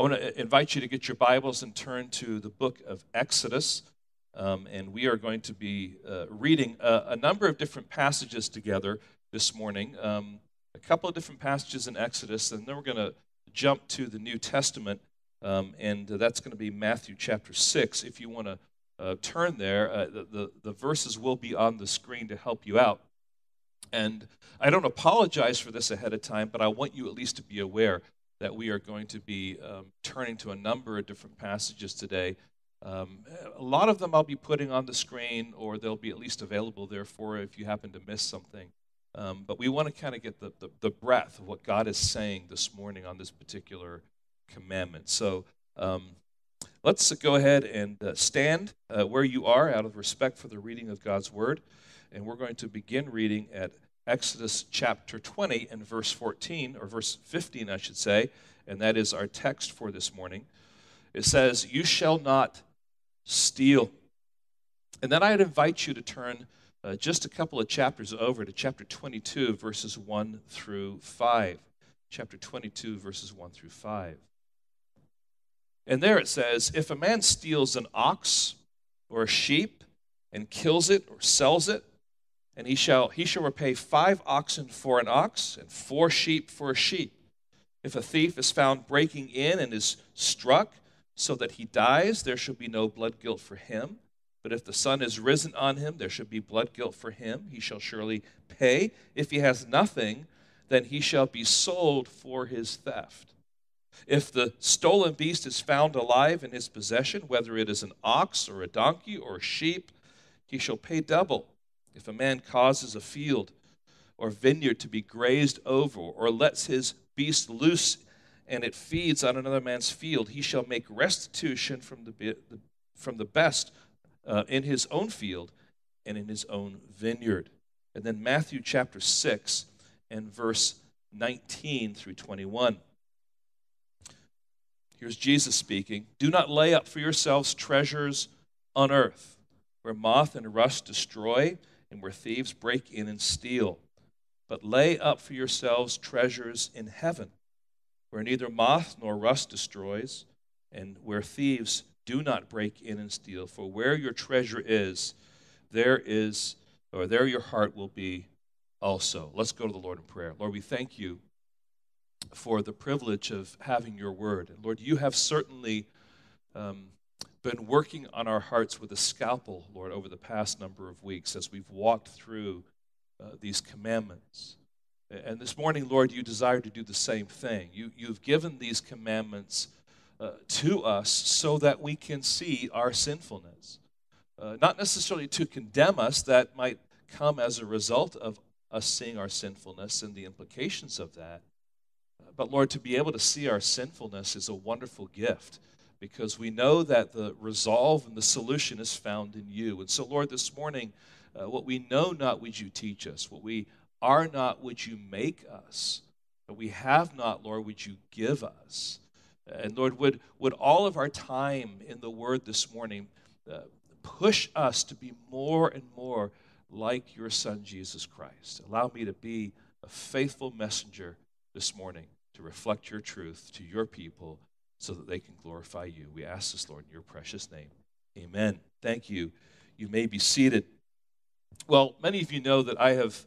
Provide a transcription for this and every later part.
I want to invite you to get your Bibles and turn to the book of Exodus. Um, and we are going to be uh, reading a, a, number of different passages together this morning. Um, a couple of different passages in Exodus, and then we're going to jump to the New Testament, um, and uh, that's going to be Matthew chapter 6. If you want to uh, turn there, uh, the, the, the verses will be on the screen to help you out. And I don't apologize for this ahead of time, but I want you at least to be aware that we are going to be um, turning to a number of different passages today. Um, a lot of them I'll be putting on the screen, or they'll be at least available there for if you happen to miss something. Um, but we want to kind of get the, the, the, breadth of what God is saying this morning on this particular commandment. So um, let's go ahead and uh, stand uh, where you are out of respect for the reading of God's word. And we're going to begin reading at Exodus chapter 20 and verse 14, or verse 15, I should say, and that is our text for this morning. It says, You shall not steal. And then I'd invite you to turn uh, just a couple of chapters over to chapter 22, verses 1 through 5. Chapter 22, verses 1 through 5. And there it says, If a man steals an ox or a sheep and kills it or sells it, and he shall, he shall repay five oxen for an ox and four sheep for a sheep. If a thief is found breaking in and is struck so that he dies, there shall be no blood guilt for him. But if the sun is risen on him, there shall be blood guilt for him. He shall surely pay. If he has nothing, then he shall be sold for his theft. If the stolen beast is found alive in his possession, whether it is an ox or a donkey or a sheep, he shall pay double. If a man causes a field or vineyard to be grazed over, or lets his beast loose and it feeds on another man's field, he shall make restitution from the, from the best uh, in his own field and in his own vineyard. And then Matthew chapter 6 and verse 19 through 21. Here's Jesus speaking Do not lay up for yourselves treasures on earth, where moth and rust destroy and where thieves break in and steal. But lay up for yourselves treasures in heaven, where neither moth nor rust destroys, and where thieves do not break in and steal. For where your treasure is, there is, or there your heart will be also. Let's go to the Lord in prayer. Lord, we thank you for the privilege of having your word. And Lord, you have certainly um, been working on our hearts with a scalpel, Lord, over the past number of weeks as we've walked through uh, these commandments. And this morning, Lord, you desire to do the same thing. You, you've given these commandments uh, to us so that we can see our sinfulness. Uh, not necessarily to condemn us, that might come as a result of us seeing our sinfulness and the implications of that. But Lord, to be able to see our sinfulness is a wonderful gift because we know that the resolve and the solution is found in you. And so, Lord, this morning, uh, what we know not would you teach us, what we are not would you make us, what we have not, Lord, would you give us. And Lord, would, would all of our time in the Word this morning uh, push us to be more and more like your Son, Jesus Christ. Allow me to be a faithful messenger this morning to reflect your truth to your people so that they can glorify you. We ask this, Lord, in your precious name. Amen. Thank you. You may be seated. Well, many of you know that I have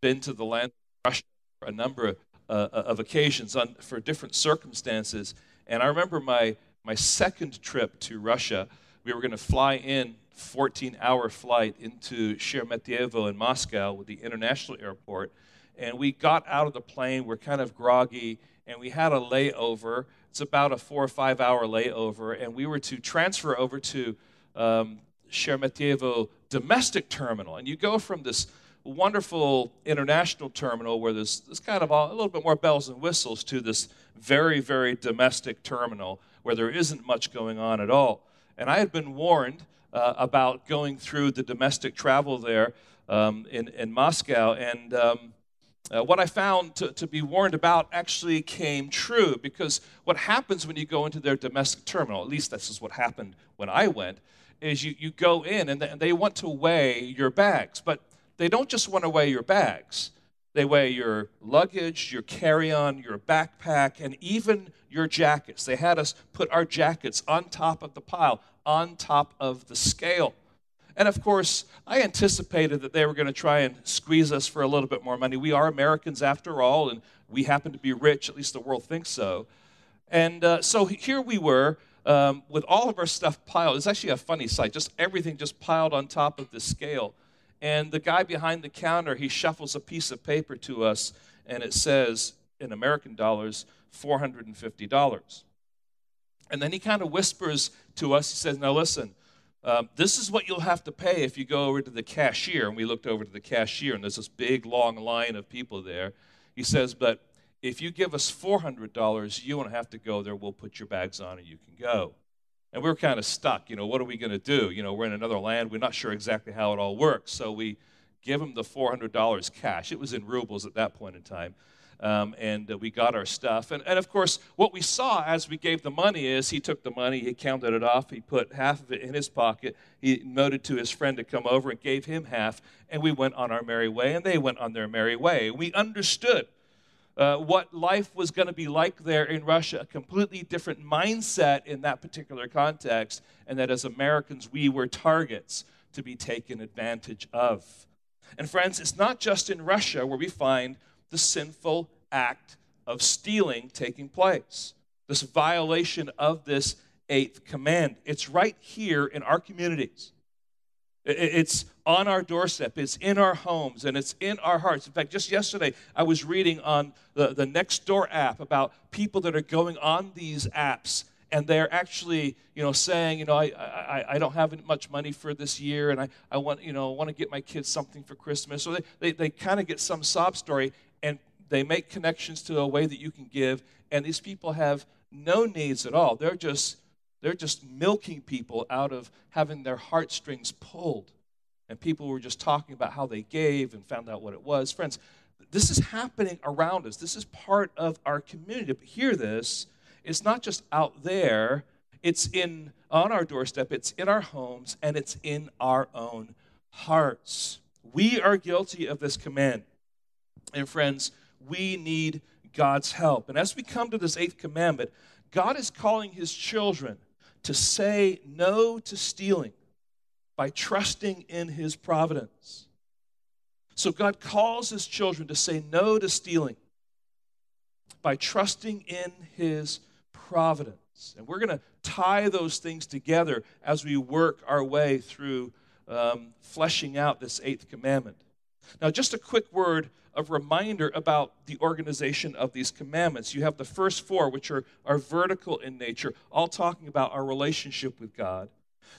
been to the land of Russia a number of, uh, of occasions on, for different circumstances. And I remember my, my second trip to Russia, we were going to fly in 14 hour flight into Sheremetyevo in Moscow with the international airport. And we got out of the plane, we're kind of groggy, and we had a layover it's about a four or five hour layover, and we were to transfer over to um, Sheremetyevo domestic terminal. And you go from this wonderful international terminal where there's, there's kind of a, a little bit more bells and whistles to this very, very domestic terminal where there isn't much going on at all. And I had been warned uh, about going through the domestic travel there um, in, in Moscow, and um, uh, what I found to, to be warned about actually came true because what happens when you go into their domestic terminal, at least this is what happened when I went, is you, you go in and they, and they want to weigh your bags. But they don't just want to weigh your bags, they weigh your luggage, your carry on, your backpack, and even your jackets. They had us put our jackets on top of the pile, on top of the scale. And of course, I anticipated that they were going to try and squeeze us for a little bit more money. We are Americans after all, and we happen to be rich, at least the world thinks so. And uh, so here we were um, with all of our stuff piled. It's actually a funny sight, just everything just piled on top of the scale. And the guy behind the counter, he shuffles a piece of paper to us, and it says, in American dollars, $450. And then he kind of whispers to us, he says, Now listen, um, this is what you'll have to pay if you go over to the cashier. And we looked over to the cashier, and there's this big, long line of people there. He says, But if you give us $400, you won't have to go there. We'll put your bags on and you can go. And we are kind of stuck. You know, what are we going to do? You know, we're in another land. We're not sure exactly how it all works. So we give him the $400 cash. It was in rubles at that point in time. Um, and uh, we got our stuff. And, and of course, what we saw as we gave the money is he took the money, he counted it off, he put half of it in his pocket, he noted to his friend to come over and gave him half, and we went on our merry way, and they went on their merry way. We understood uh, what life was going to be like there in Russia, a completely different mindset in that particular context, and that as Americans, we were targets to be taken advantage of. And friends, it's not just in Russia where we find the sinful act of stealing taking place, this violation of this eighth command. It's right here in our communities. It's on our doorstep, it's in our homes, and it's in our hearts. In fact, just yesterday, I was reading on the, the Nextdoor app about people that are going on these apps and they're actually, you know, saying, you know, I, I, I don't have much money for this year, and I, I want, you know, want to get my kids something for Christmas. So they, they, they kind of get some sob story, they make connections to a way that you can give, and these people have no needs at all. They're just they're just milking people out of having their heartstrings pulled. And people were just talking about how they gave and found out what it was. Friends, this is happening around us. This is part of our community. But hear this it's not just out there, it's in on our doorstep, it's in our homes, and it's in our own hearts. We are guilty of this command. And friends, we need God's help. And as we come to this eighth commandment, God is calling his children to say no to stealing by trusting in his providence. So God calls his children to say no to stealing by trusting in his providence. And we're going to tie those things together as we work our way through um, fleshing out this eighth commandment. Now, just a quick word of reminder about the organization of these commandments. You have the first four, which are, are vertical in nature, all talking about our relationship with God.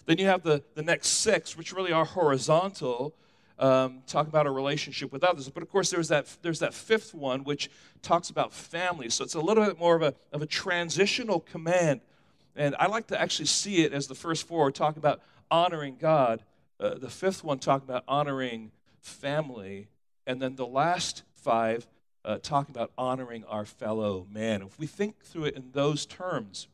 Then you have the, the next six, which really are horizontal, um, talking about our relationship with others. But of course, there's that, there's that fifth one, which talks about family. So it's a little bit more of a, of a transitional command. And I like to actually see it as the first four talking about honoring God, uh, the fifth one talking about honoring family, and then the last five uh, talk about honoring our fellow man. If we think through it in those terms,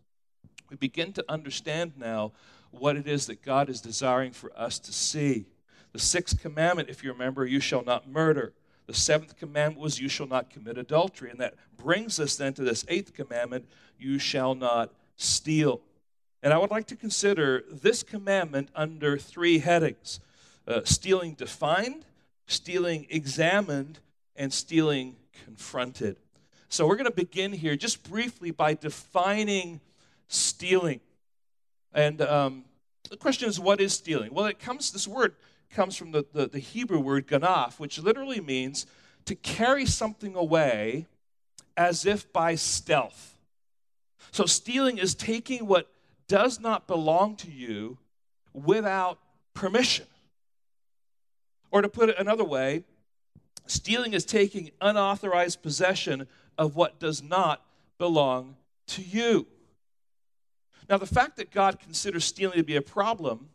we begin to understand now what it is that God is desiring for us to see. The sixth commandment, if you remember, you shall not murder. The seventh commandment was, you shall not commit adultery. And that brings us then to this eighth commandment, you shall not steal. And I would like to consider this commandment under three headings uh, stealing defined, stealing examined, and stealing confronted. So we're going to begin here just briefly by defining stealing. And um, the question is, what is stealing? Well, it comes, this word comes from the, the, the Hebrew word ganaf, which literally means to carry something away as if by stealth. So stealing is taking what does not belong to you without permission. Or to put it another way, stealing is taking unauthorized possession of what does not belong to you. Now, the fact that God considers stealing to be a problem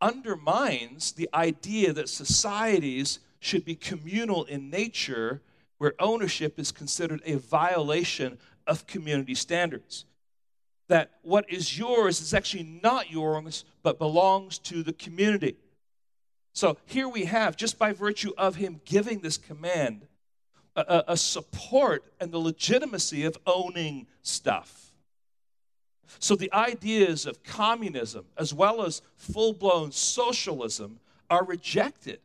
undermines the idea that societies should be communal in nature, where ownership is considered a violation of community standards. That what is yours is actually not yours, but belongs to the community. So here we have, just by virtue of him giving this command, a, a, support and the legitimacy of owning stuff. So the ideas of communism as well as full blown socialism are rejected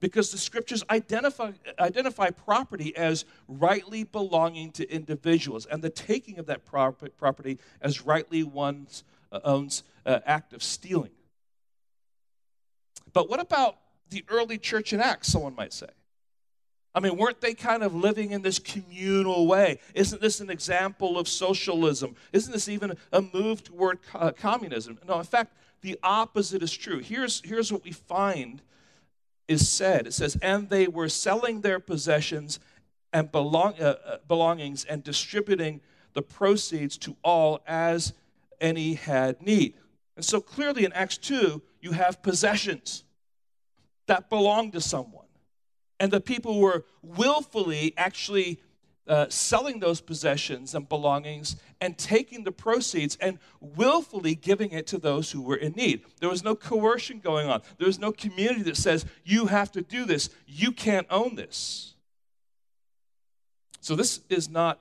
because the scriptures identify, identify property as rightly belonging to individuals and the taking of that property as rightly one's uh, owns uh, act of stealing. But what about the early church in Acts, someone might say? I mean, weren't they kind of living in this communal way? Isn't this an example of socialism? Isn't this even a move toward uh, communism? No, in fact, the opposite is true. Here's, here's what we find is said it says, And they were selling their possessions and belong, uh, uh, belongings and distributing the proceeds to all as any had need. And so clearly in Acts 2, you have possessions that belong to someone and the people were willfully actually uh, selling those possessions and belongings and taking the proceeds and willfully giving it to those who were in need. There was no coercion going on. There was no community that says, you have to do this, you can't own this. So, this is not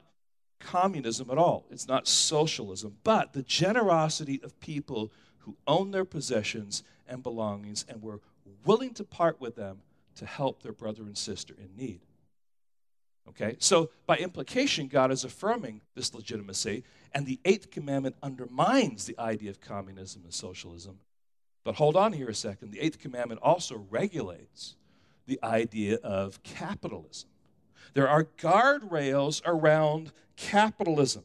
communism at all, it's not socialism, but the generosity of people who owned their possessions and belongings and were willing to part with them to help their brother and sister in need. Okay, so by implication, God is affirming this legitimacy, and the eighth commandment undermines the idea of communism and socialism. But hold on here a second. The eighth commandment also regulates the idea of capitalism. There are guardrails around capitalism.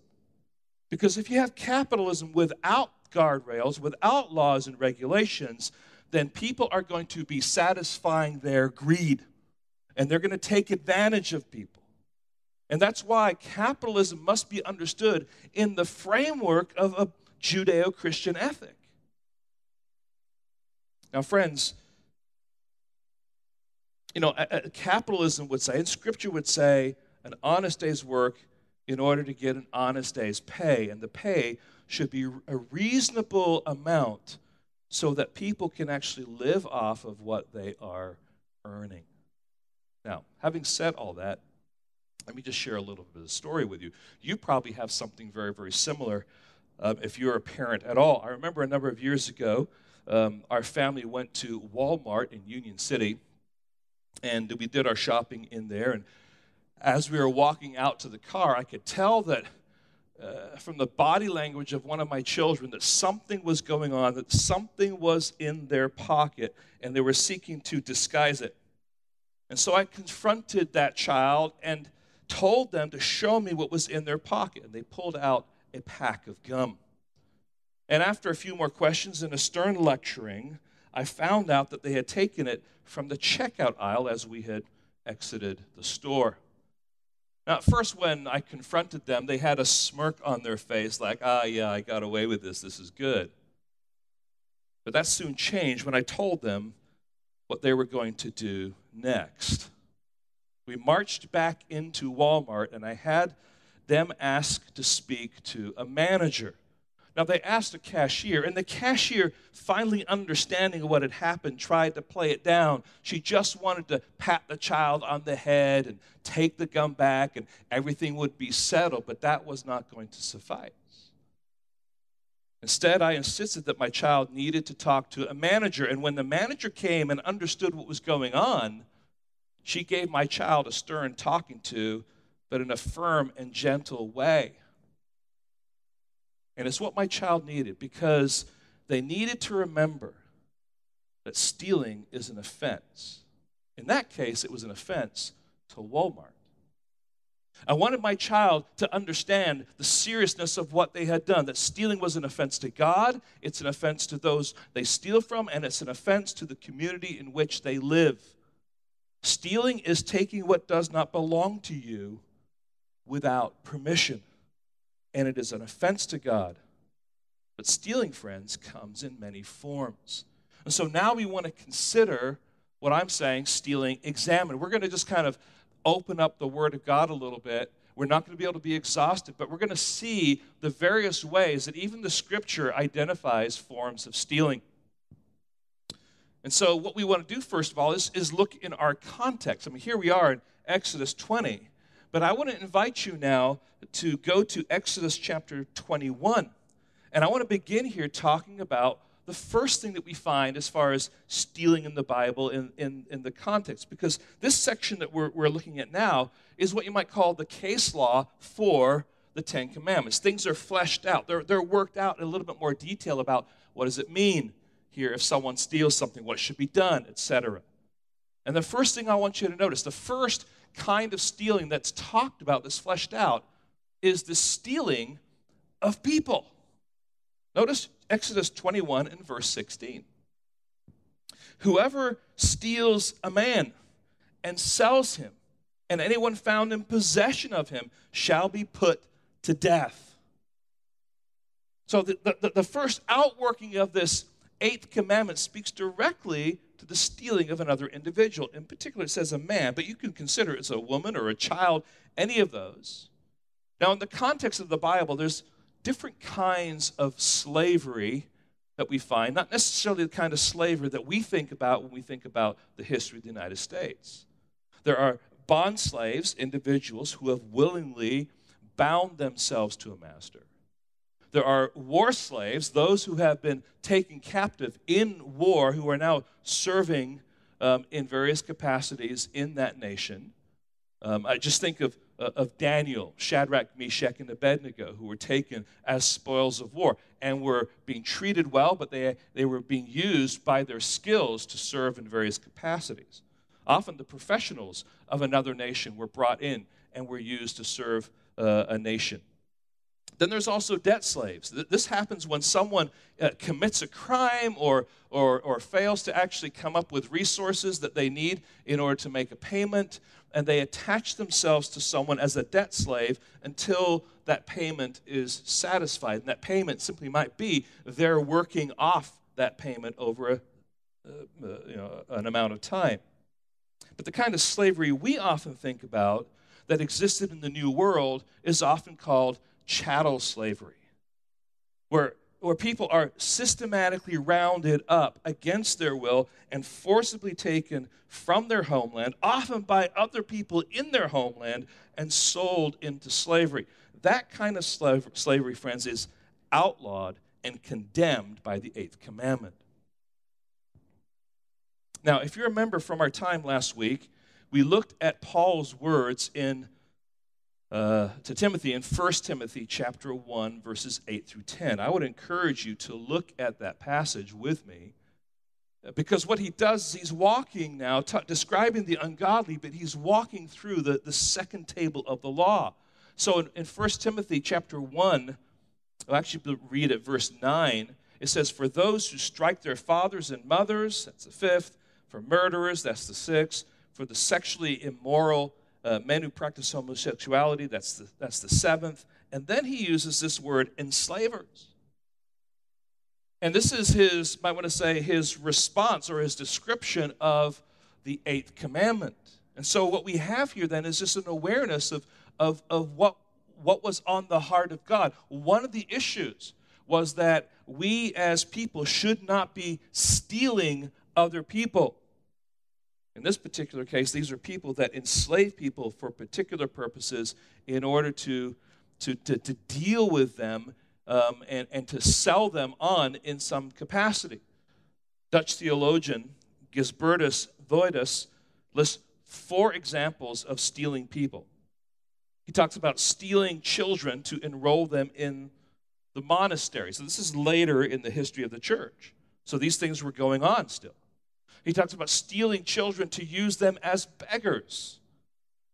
Because if you have capitalism without guardrails, without laws and regulations, then people are going to be satisfying their greed and they're going to take advantage of people. And that's why capitalism must be understood in the framework of a Judeo Christian ethic. Now, friends, you know, capitalism would say, and scripture would say, an honest day's work in order to get an honest day's pay. And the pay should be a reasonable amount so that people can actually live off of what they are earning. Now, having said all that, let me just share a little bit of a story with you. You probably have something very, very similar um, if you're a parent at all. I remember a number of years ago, um, our family went to Walmart in Union City, and we did our shopping in there. And as we were walking out to the car, I could tell that uh, from the body language of one of my children that something was going on, that something was in their pocket, and they were seeking to disguise it. And so I confronted that child and told them to show me what was in their pocket. And they pulled out a pack of gum. And after a few more questions and a stern lecturing, I found out that they had taken it from the checkout aisle as we had exited the store. Now, at first, when I confronted them, they had a smirk on their face, like, ah, yeah, I got away with this, this is good. But that soon changed when I told them what they were going to do next. We marched back into Walmart, and I had them ask to speak to a manager. Now, they asked the cashier, and the cashier, finally understanding what had happened, tried to play it down. She just wanted to pat the child on the head and take the gum back, and everything would be settled, but that was not going to suffice. Instead, I insisted that my child needed to talk to a manager, and when the manager came and understood what was going on, she gave my child a stern talking to, but in a firm and gentle way. And it's what my child needed because they needed to remember that stealing is an offense. In that case, it was an offense to Walmart. I wanted my child to understand the seriousness of what they had done, that stealing was an offense to God, it's an offense to those they steal from, and it's an offense to the community in which they live. Stealing is taking what does not belong to you without permission and it is an offense to God. But stealing, friends, comes in many forms. And so now we want to consider what I'm saying, stealing, examine. We're going to just kind of open up the Word of God a little bit. We're not going to be able to be exhaustive, but we're going to see the various ways that even the Scripture identifies forms of stealing. And so, what we want to do, first of all, is, is look in our context. I mean, here we are in Exodus 20. But I want to invite you now to go to Exodus chapter 21. And I want to begin here talking about the first thing that we find as far as stealing in the Bible in, in, in the context, because this section that we're, we're looking at now is what you might call the case law for the Ten Commandments. Things are fleshed out, they're, they're worked out in a little bit more detail about what does it mean here if someone steals something, what should be done, etc. And the first thing I want you to notice, the first kind of stealing that's talked about, that's fleshed out, is the stealing of people. Notice Exodus 21 and verse 16. Whoever steals a man and sells him, and anyone found in possession of him shall be put to death. So the, the, the first outworking of this eighth commandment speaks directly to the stealing of another individual. In particular, it says a man, but you can consider it's a woman or a child, any of those. Now, in the context of the Bible, there's different kinds of slavery that we find, not necessarily the kind of slavery that we think about when we think about the history of the United States. There are bond slaves, individuals who have willingly bound themselves to a master. There are war slaves, those who have been taken captive in war, who are now serving um, in various capacities in that nation. Um, I just think of, uh, of Daniel, Shadrach, Meshach, and Abednego, who were taken as spoils of war and were being treated well, but they, they were being used by their skills to serve in various capacities. Often the professionals of another nation were brought in and were used to serve uh, a nation. Then there's also debt slaves. This happens when someone uh, commits a crime or, or, or fails to actually come up with resources that they need in order to make a payment, and they attach themselves to someone as a debt slave until that payment is satisfied. And that payment simply might be they're working off that payment over a, uh, uh, you know, an amount of time. But the kind of slavery we often think about that existed in the New World is often called chattel slavery, where, where people are systematically rounded up against their will and forcibly taken from their homeland, often by other people in their homeland, and sold into slavery. That kind of slavery, friends, is outlawed and condemned by the eighth commandment. Now, if you remember from our time last week, we looked at Paul's words in uh, to Timothy in 1 Timothy chapter 1 verses 8 through 10. I would encourage you to look at that passage with me because what he does is he's walking now t- describing the ungodly but he's walking through the, the second table of the law. So in, in 1 Timothy chapter 1 I'll actually read at verse 9 it says for those who strike their fathers and mothers that's the fifth for murderers that's the sixth for the sexually immoral uh, men who practice homosexuality, that's the, that's the seventh. And then he uses this word enslavers. And this is his, might want to say, his response or his description of the eighth commandment. And so what we have here then is just an awareness of, of, of what, what was on the heart of God. One of the issues was that we as people should not be stealing other people. In this particular case, these are people that enslave people for particular purposes in order to, to, to, to deal with them um, and, and to sell them on in some capacity. Dutch theologian Gisbertus Voetius lists four examples of stealing people. He talks about stealing children to enroll them in the monastery. So, this is later in the history of the church. So, these things were going on still. He talks about stealing children to use them as beggars.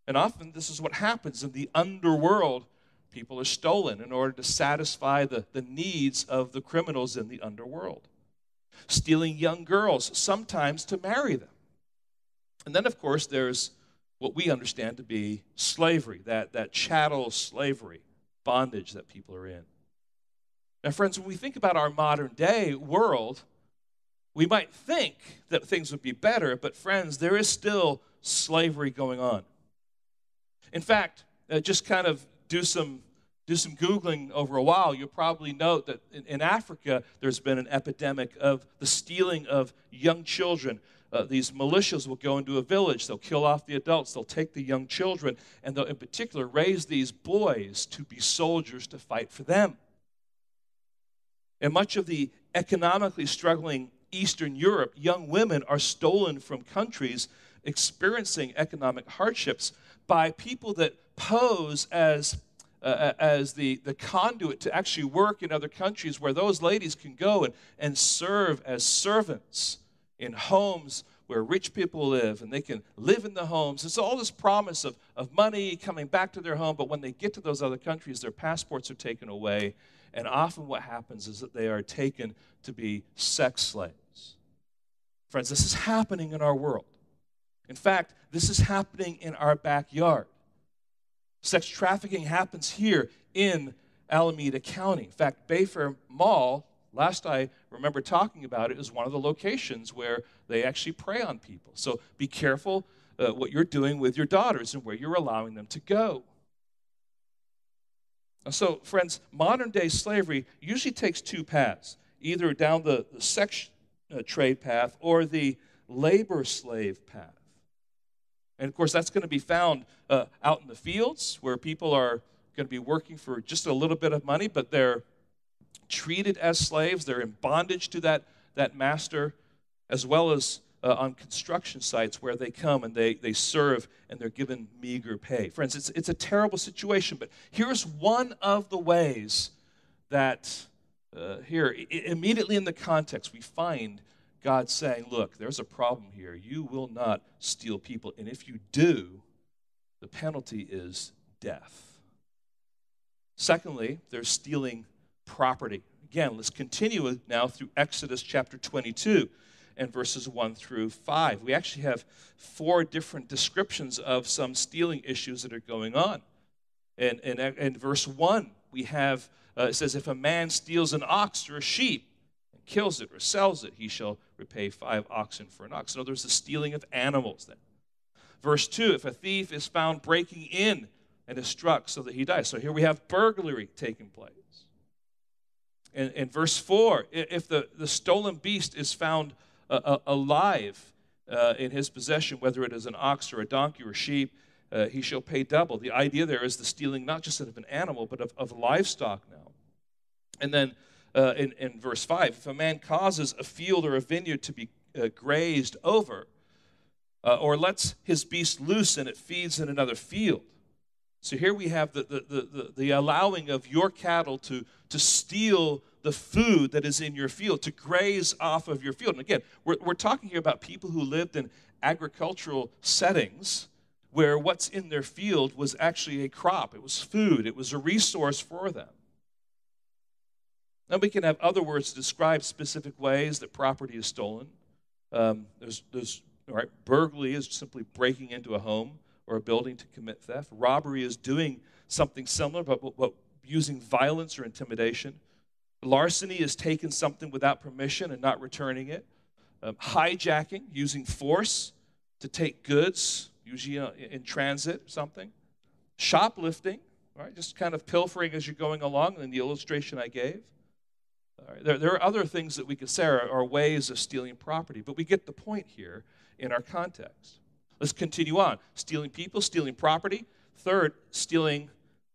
And often this is what happens in the underworld. People are stolen in order to satisfy the, the needs of the criminals in the underworld. Stealing young girls, sometimes to marry them. And then, of course, there's what we understand to be slavery, that, that chattel slavery, bondage that people are in. Now, friends, when we think about our modern day world, we might think that things would be better, but friends, there is still slavery going on. In fact, uh, just kind of do some do some googling over a while. You'll probably note that in, in africa there's been an epidemic of the stealing of young children. Uh, these militias will go into a village. They'll kill off the adults. They'll take the young children and they'll in particular raise these boys to be soldiers to fight for them. And much of the economically struggling Eastern Europe, young women are stolen from countries experiencing economic hardships by people that pose as uh, as the, the conduit to actually work in other countries where those ladies can go and, and serve as servants in homes where rich people live and they can live in the homes. It's all this promise of, of money coming back to their home, but when they get to those other countries, their passports are taken away. And often what happens is that they are taken to be sex slaves. Friends, this is happening in our world. In fact, this is happening in our backyard. Sex trafficking happens here in Alameda County. In fact, Bayfair Mall, last I remember talking about it, is one of the locations where they actually prey on people. So be careful uh, what you're doing with your daughters and where you're allowing them to go. So, friends, modern day slavery usually takes two paths either down the, the sex uh, trade path or the labor slave path. And of course, that's going to be found uh, out in the fields where people are going to be working for just a little bit of money, but they're treated as slaves. They're in bondage to that, that master, as well as uh, on construction sites where they come and they, they serve and they're given meager pay. Friends, it's, it's a terrible situation, but here's one of the ways that uh, here, I- immediately in the context, we find God saying, Look, there's a problem here. You will not steal people. And if you do, the penalty is death. Secondly, they're stealing property. Again, let's continue now through Exodus chapter 22 and verses 1 through 5. We actually have four different descriptions of some stealing issues that are going on. And in, in verse 1, we have, uh, it says, If a man steals an ox or a sheep, and kills it or sells it, he shall repay five oxen for an ox. In other words, the stealing of animals then. Verse 2 if a thief is found breaking in and is struck so that he dies. So here we have burglary taking place. In, in verse 4, if the, the stolen beast is found uh, uh, alive uh, in his possession, whether it is an ox or a donkey or sheep, uh, he shall pay double. The idea there is the stealing not just of an animal, but of, of livestock now. And then uh, in, in verse 5 if a man causes a field or a vineyard to be uh, grazed over, uh, or lets his beast loose and it feeds in another field. So here we have the, the, the, the, allowing of your cattle to, to steal the food that is in your field, to graze off of your field. And again, we're, we're talking here about people who lived in agricultural settings where what's in their field was actually a crop, it was food, it was a resource for them. Then we can have other words to describe specific ways that property is stolen. Um, there's, there's right, burglary is simply breaking into a home or a building to commit theft. Robbery is doing something similar, but, but, but using violence or intimidation. Larceny is taking something without permission and not returning it. Um, hijacking, using force to take goods, usually uh, in transit, something. Shoplifting, right, just kind of pilfering as you're going along in the illustration I gave. There, there are other things that we could say are, are ways of stealing property, but we get the point here in our context. Let's continue on. Stealing people, stealing property. Third, stealing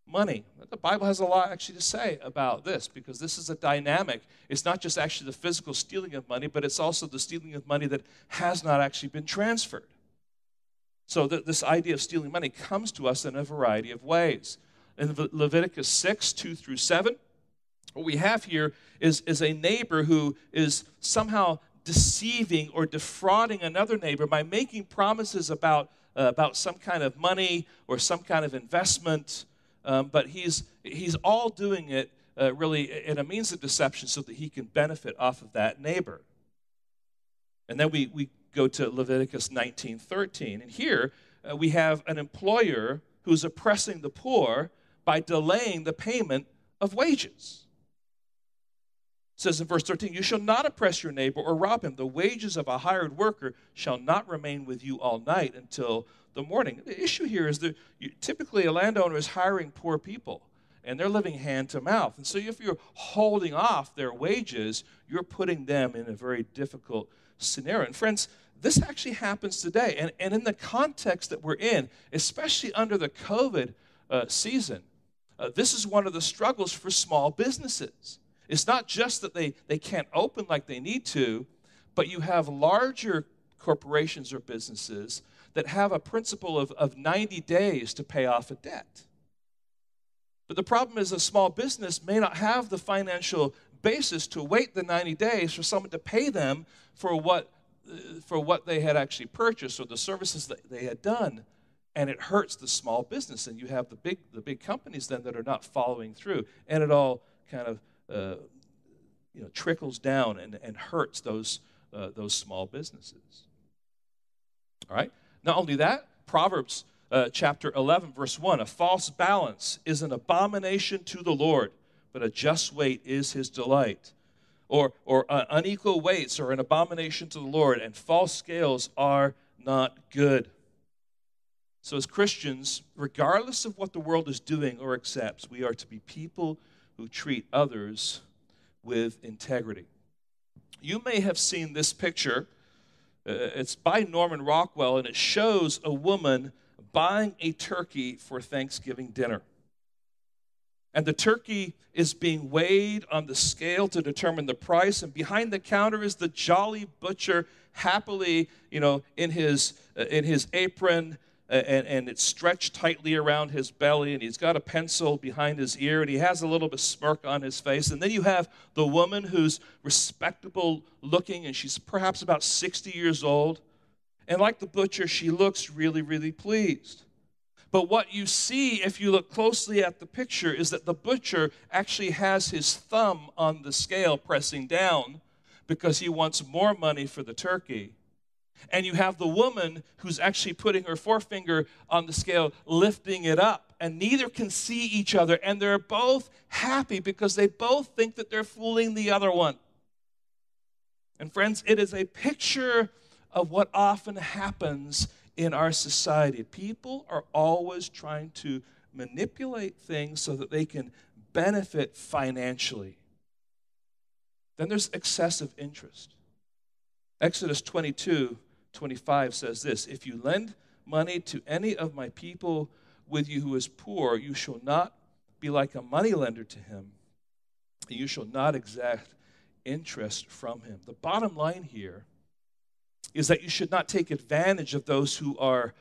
money. The Bible has a lot actually to say about this because this is a dynamic. It's not just actually the physical stealing of money, but it's also the stealing of money that has not actually been transferred. So th- this idea of stealing money comes to us in a variety of ways. In Leviticus 6, 2 through 7, what we have here is, is a neighbor who is somehow deceiving or defrauding another neighbor by making promises about, uh, about some kind of money or some kind of investment. Um, but he's, he's all doing it uh, really in a means of deception so that he can benefit off of that neighbor. And then we, we go to Leviticus 19:13. And here uh, we have an employer who's oppressing the poor by delaying the payment of wages says in verse 13, You shall not oppress your neighbor or rob him. The wages of a hired worker shall not remain with you all night until the morning. The issue here is that you, typically a landowner is hiring poor people and they're living hand to mouth. And so if you're holding off their wages, you're putting them in a very difficult scenario. And friends, this actually happens today. And, and in the context that we're in, especially under the COVID uh, season, uh, this is one of the struggles for small businesses It's not just that they, they can't open like they need to, but you have larger corporations or businesses that have a principle of, of 90 days to pay off a debt. But the problem is a small business may not have the financial basis to wait the 90 days for someone to pay them for what, for what they had actually purchased or the services that they had done. And it hurts the small business. And you have the big, the big companies then that are not following through. And it all kind of uh, you know, trickles down and, and hurts those, uh, those small businesses. All right? Not only that, Proverbs uh, chapter 11, verse 1 a false balance is an abomination to the Lord, but a just weight is his delight. Or, or uh, unequal weights are an abomination to the Lord, and false scales are not good. So, as Christians, regardless of what the world is doing or accepts, we are to be people who treat others with integrity. You may have seen this picture. Uh, it's by Norman Rockwell, and it shows a woman buying a turkey for Thanksgiving dinner. And the turkey is being weighed on the scale to determine the price. And behind the counter is the jolly butcher, happily, you know, in his, uh, in his apron, and, and it's stretched tightly around his belly, and he's got a pencil behind his ear, and he has a little bit smirk on his face. And then you have the woman who's respectable looking, and she's perhaps about 60 years old. And like the butcher, she looks really, really pleased. But what you see if you look closely at the picture is that the butcher actually has his thumb on the scale pressing down because he wants more money for the turkey. And you have the woman who's actually putting her forefinger on the scale, lifting it up. And neither can see each other. And they're both happy because they both think that they're fooling the other one. And friends, it is a picture of what often happens in our society. People are always trying to manipulate things so that they can benefit financially. Then there's excessive interest. Exodus 22 25 says this If you lend money to any of my people with you who is poor, you shall not be like a moneylender to him, and you shall not exact interest from him. The bottom line here is that you should not take advantage of those who are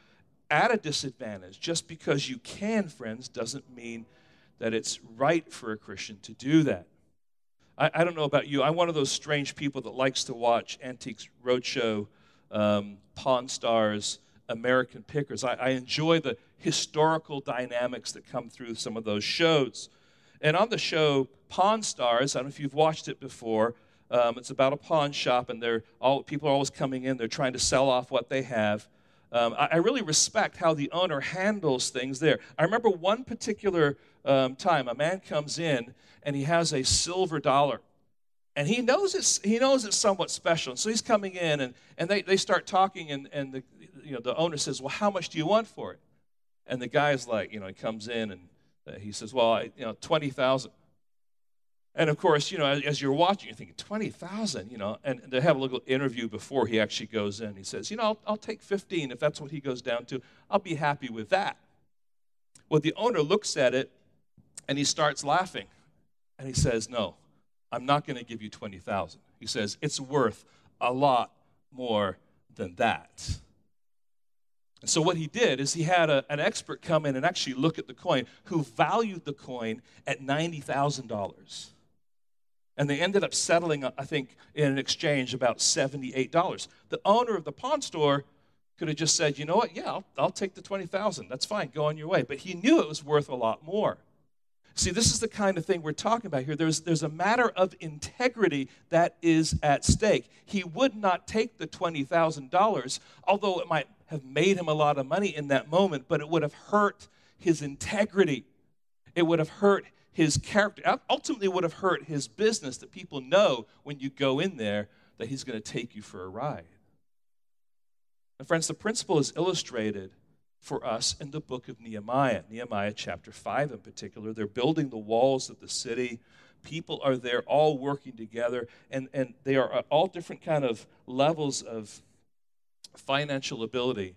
at a disadvantage. Just because you can, friends, doesn't mean that it's right for a Christian to do that. I, I don't know about you. I'm one of those strange people that likes to watch Antiques Roadshow um, Pawn Stars, American Pickers. I, I enjoy the historical dynamics that come through some of those shows. And on the show, Pawn Stars, I don't know if you've watched it before, um, it's about a pawn shop, and they're all people are always coming in. They're trying to sell off what they have. Um, I, I, really respect how the owner handles things there. I remember one particular um, time, a man comes in and he has a silver dollar, and he knows it's he knows it's somewhat special. And so he's coming in and, and they, they start talking and, and the you know the owner says, Well, how much do you want for it? And the guy's like, you know, he comes in and uh, he says, Well, I, you know, twenty thousand. And of course, you know, as, you're watching, you're thinking, 20,000, you know, and they have a little interview before he actually goes in. He says, You know, I'll, I'll take 15 if that's what he goes down to. I'll be happy with that. Well, the owner looks at it and he starts laughing. And he says, No, I'm not going to give you 20,000. He says, it's worth a lot more than that. And so what he did is he had a, an expert come in and actually look at the coin who valued the coin at $90,000. And they ended up settling, uh, I think, in an exchange about $78. The owner of the pawn store could have just said, you know what, yeah, I'll, I'll take the 20,000. That's fine, go on your way. But he knew it was worth a lot more. See, this is the kind of thing we're talking about here. There's, there's a matter of integrity that is at stake. He would not take the $20,000, although it might have made him a lot of money in that moment, but it would have hurt his integrity. It would have hurt his character. Ultimately, would have hurt his business that people know when you go in there that he's going to take you for a ride. And, friends, the principle is illustrated for us in the book of Nehemiah. Nehemiah chapter 5 in particular. They're building the walls of the city. People are there all working together, and, and they are at all different kind of levels of financial ability.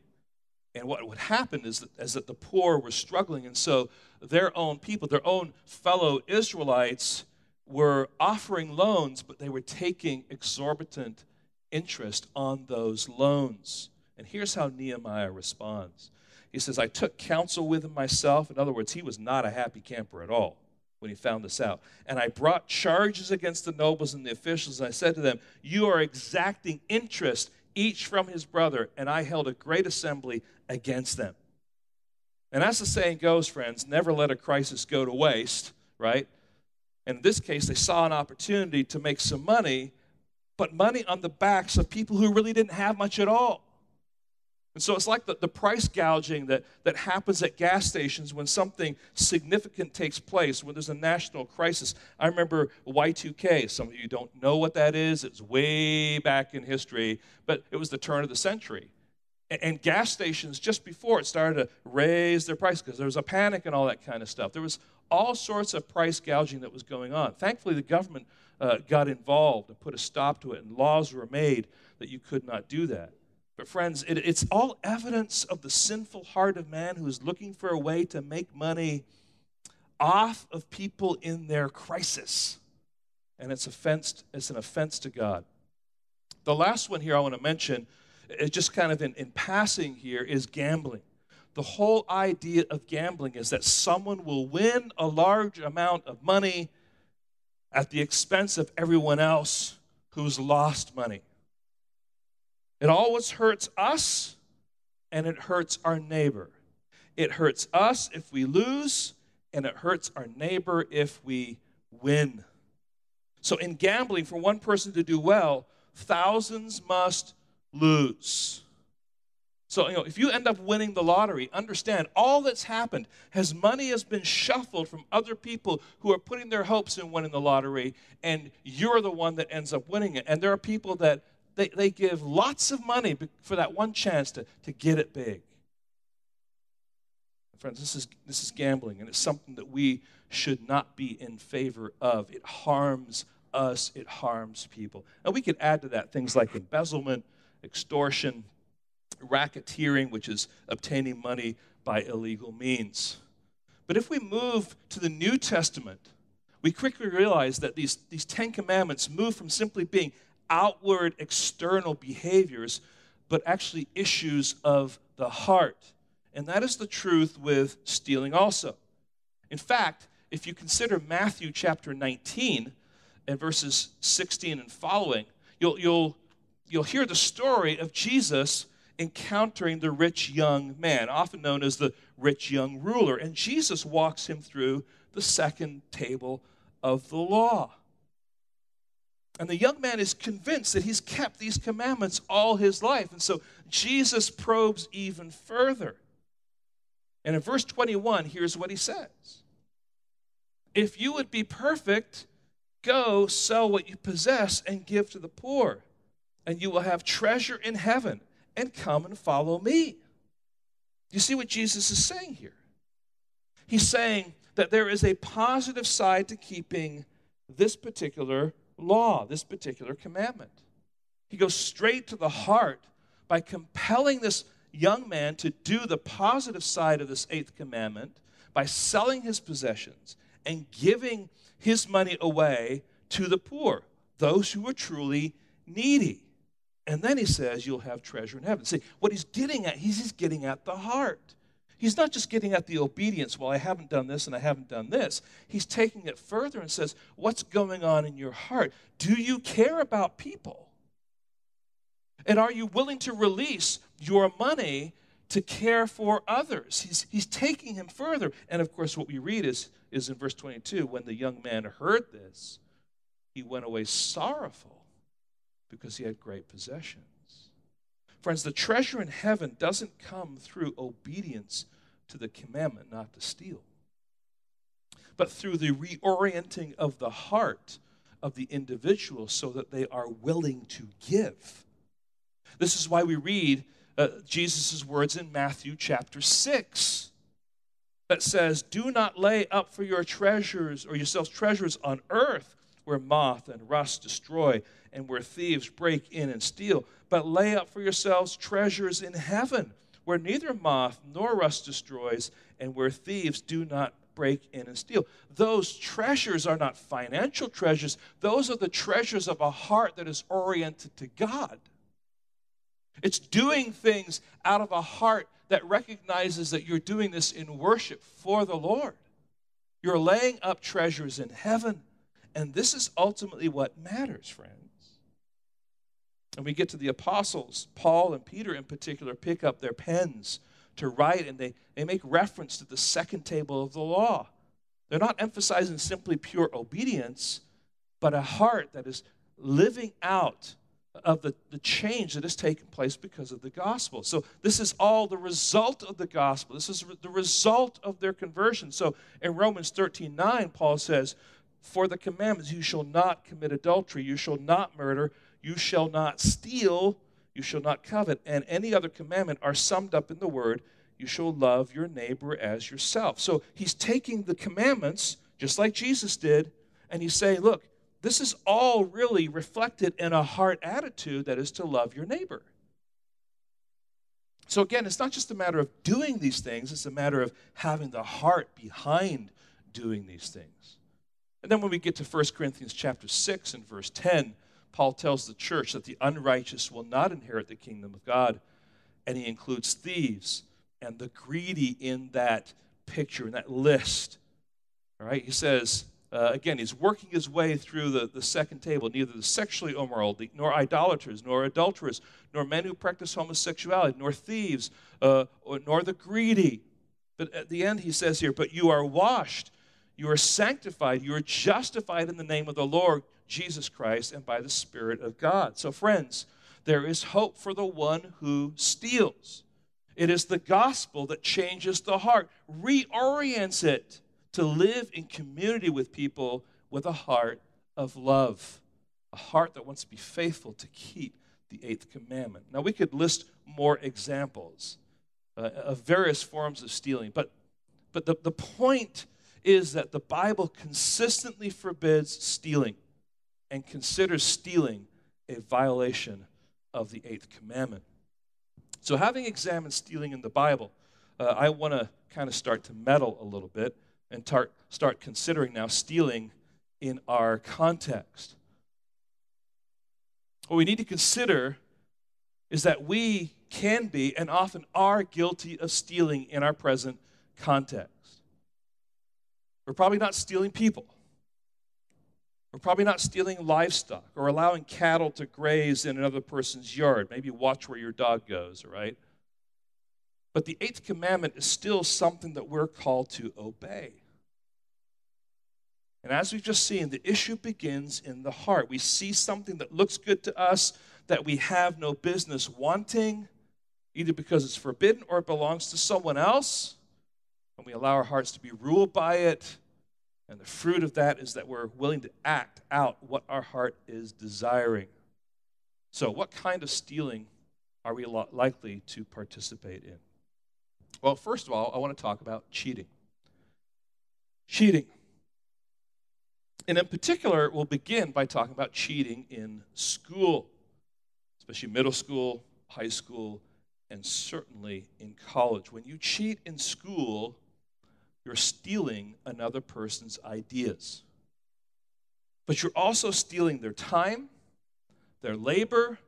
And what would happen is that, is that the poor were struggling, and so their own people, their own fellow Israelites, were offering loans, but they were taking exorbitant interest on those loans. And here's how Nehemiah responds He says, I took counsel with him myself. In other words, he was not a happy camper at all when he found this out. And I brought charges against the nobles and the officials, and I said to them, You are exacting interest each from his brother, and I held a great assembly against them. And as the saying goes, friends, never let a crisis go to waste, right? In this case, they saw an opportunity to make some money, but money on the backs of people who really didn't have much at all. And so it's like the, the price gouging that, that happens at gas stations when something significant takes place, when there's a national crisis. I remember Y2K. Some of you don't know what that is. It's way back in history, but it was the turn of the century. And, and gas stations, just before it started to raise their price because there was a panic and all that kind of stuff. There was all sorts of price gouging that was going on. Thankfully, the government uh, got involved and put a stop to it, and laws were made that you could not do that. But, friends, it, it's all evidence of the sinful heart of man who is looking for a way to make money off of people in their crisis. And it's, offense, it's an offense to God. The last one here I want to mention, is just kind of in, in passing here, is gambling. The whole idea of gambling is that someone will win a large amount of money at the expense of everyone else who's lost money. It always hurts us and it hurts our neighbor. It hurts us if we lose, and it hurts our neighbor if we win. So, in gambling, for one person to do well, thousands must lose. So, you know, if you end up winning the lottery, understand all that's happened has money has been shuffled from other people who are putting their hopes in winning the lottery, and you're the one that ends up winning it. And there are people that they, they give lots of money for that one chance to, to get it big. Friends, this is, this is gambling, and it's something that we should not be in favor of. It harms us, it harms people. And we could add to that things like embezzlement, extortion, racketeering, which is obtaining money by illegal means. But if we move to the New Testament, we quickly realize that these, these Ten Commandments move from simply being outward external behaviors, but actually issues of the heart. And that is the truth with stealing also. In fact, if you consider Matthew chapter 19 and verses 16 and following, you'll, you'll, you'll hear the story of Jesus encountering the rich young man, often known as the rich young ruler. And Jesus walks him through the second table of the law. And the young man is convinced that he's kept these commandments all his life. And so Jesus probes even further. And in verse 21, here's what he says If you would be perfect, go sell what you possess and give to the poor, and you will have treasure in heaven, and come and follow me. You see what Jesus is saying here? He's saying that there is a positive side to keeping this particular law, this particular commandment. He goes straight to the heart by compelling this young man to do the positive side of this eighth commandment by selling his possessions and giving his money away to the poor, those who are truly needy. And then he says, You'll have treasure in heaven. See, what he's getting at, he's, he's getting at the heart. He's not just getting at the obedience, well, I haven't done this and I haven't done this. He's taking it further and says, What's going on in your heart? Do you care about people? And are you willing to release your money to care for others? He's, he's taking him further. And of course, what we read is, is in verse 22 when the young man heard this, he went away sorrowful because he had great possessions. Friends, the treasure in heaven doesn't come through obedience to the commandment not to steal, but through the reorienting of the heart of the individual so that they are willing to give. This is why we read uh, Jesus' words in Matthew chapter 6 that says, Do not lay up for your treasures or yourselves treasures on earth where moth and rust destroy and where thieves break in and steal but lay up for yourselves treasures in heaven, where neither moth nor rust destroys, and where thieves do not break in and steal. Those treasures are not financial treasures, those are the treasures of a heart that is oriented to God. It's doing things out of a heart that recognizes that you're doing this in worship for the Lord. You're laying up treasures in heaven, and this is ultimately what matters, friends. And we get to the apostles, Paul and Peter in particular, pick up their pens to write, and they, they make reference to the second table of the law. They're not emphasizing simply pure obedience, but a heart that is living out of the, the change that has taken place because of the gospel. So, this is all the result of the gospel. This is the result of their conversion. So, in Romans 13 9, Paul says, For the commandments, you shall not commit adultery, you shall not murder, you shall not steal, you shall not covet, and any other commandment are summed up in the word, you shall love your neighbor as yourself. So he's taking the commandments, just like Jesus did, and he's saying, look, this is all really reflected in a heart attitude that is to love your neighbor. So again, it's not just a matter of doing these things, it's a matter of having the heart behind doing these things. And then when we get to 1 Corinthians chapter 6 and verse 10, Paul tells the church that the unrighteous will not inherit the kingdom of God, and he includes thieves and the greedy in that picture, in that list. All right, he says, uh, again, he's working his way through the, the second table. Neither the sexually immoral, nor idolaters, nor adulterers, nor men who practice homosexuality, nor thieves, uh, or, nor the greedy. But at the end, he says here, But you are washed, you are sanctified, you are justified in the name of the Lord Jesus Christ and by the Spirit of God. So, friends, there is hope for the one who steals. It is the gospel that changes the heart, reorients it to live in community with people with a heart of love, a heart that wants to be faithful to keep the eighth commandment. Now, we could list more examples uh, of various forms of stealing, but, but the, the point is that the Bible consistently forbids stealing and considers stealing a violation of the eighth commandment. So, having examined stealing in the Bible, uh, I want to kind of start to meddle a little bit and tar- start considering now stealing in our context. What we need to consider is that we can be and often are guilty of stealing in our present context. We're probably not stealing people. We're probably not stealing livestock or allowing cattle to graze in another person's yard. Maybe watch where your dog goes, right? But the eighth commandment is still something that we're called to obey. And as we've just seen, the issue begins in the heart. We see something that looks good to us that we have no business wanting, either because it's forbidden or it belongs to someone else, and we allow our hearts to be ruled by it and the fruit of that is that we're willing to act out what our heart is desiring. So, what kind of stealing are we likely to participate in? Well, first of all, I want to talk about cheating. Cheating. And in particular, we'll begin by talking about cheating in school, especially middle school, high school, and certainly in college. When you cheat in school, you're stealing another person's ideas. But you're also stealing their time, their labor,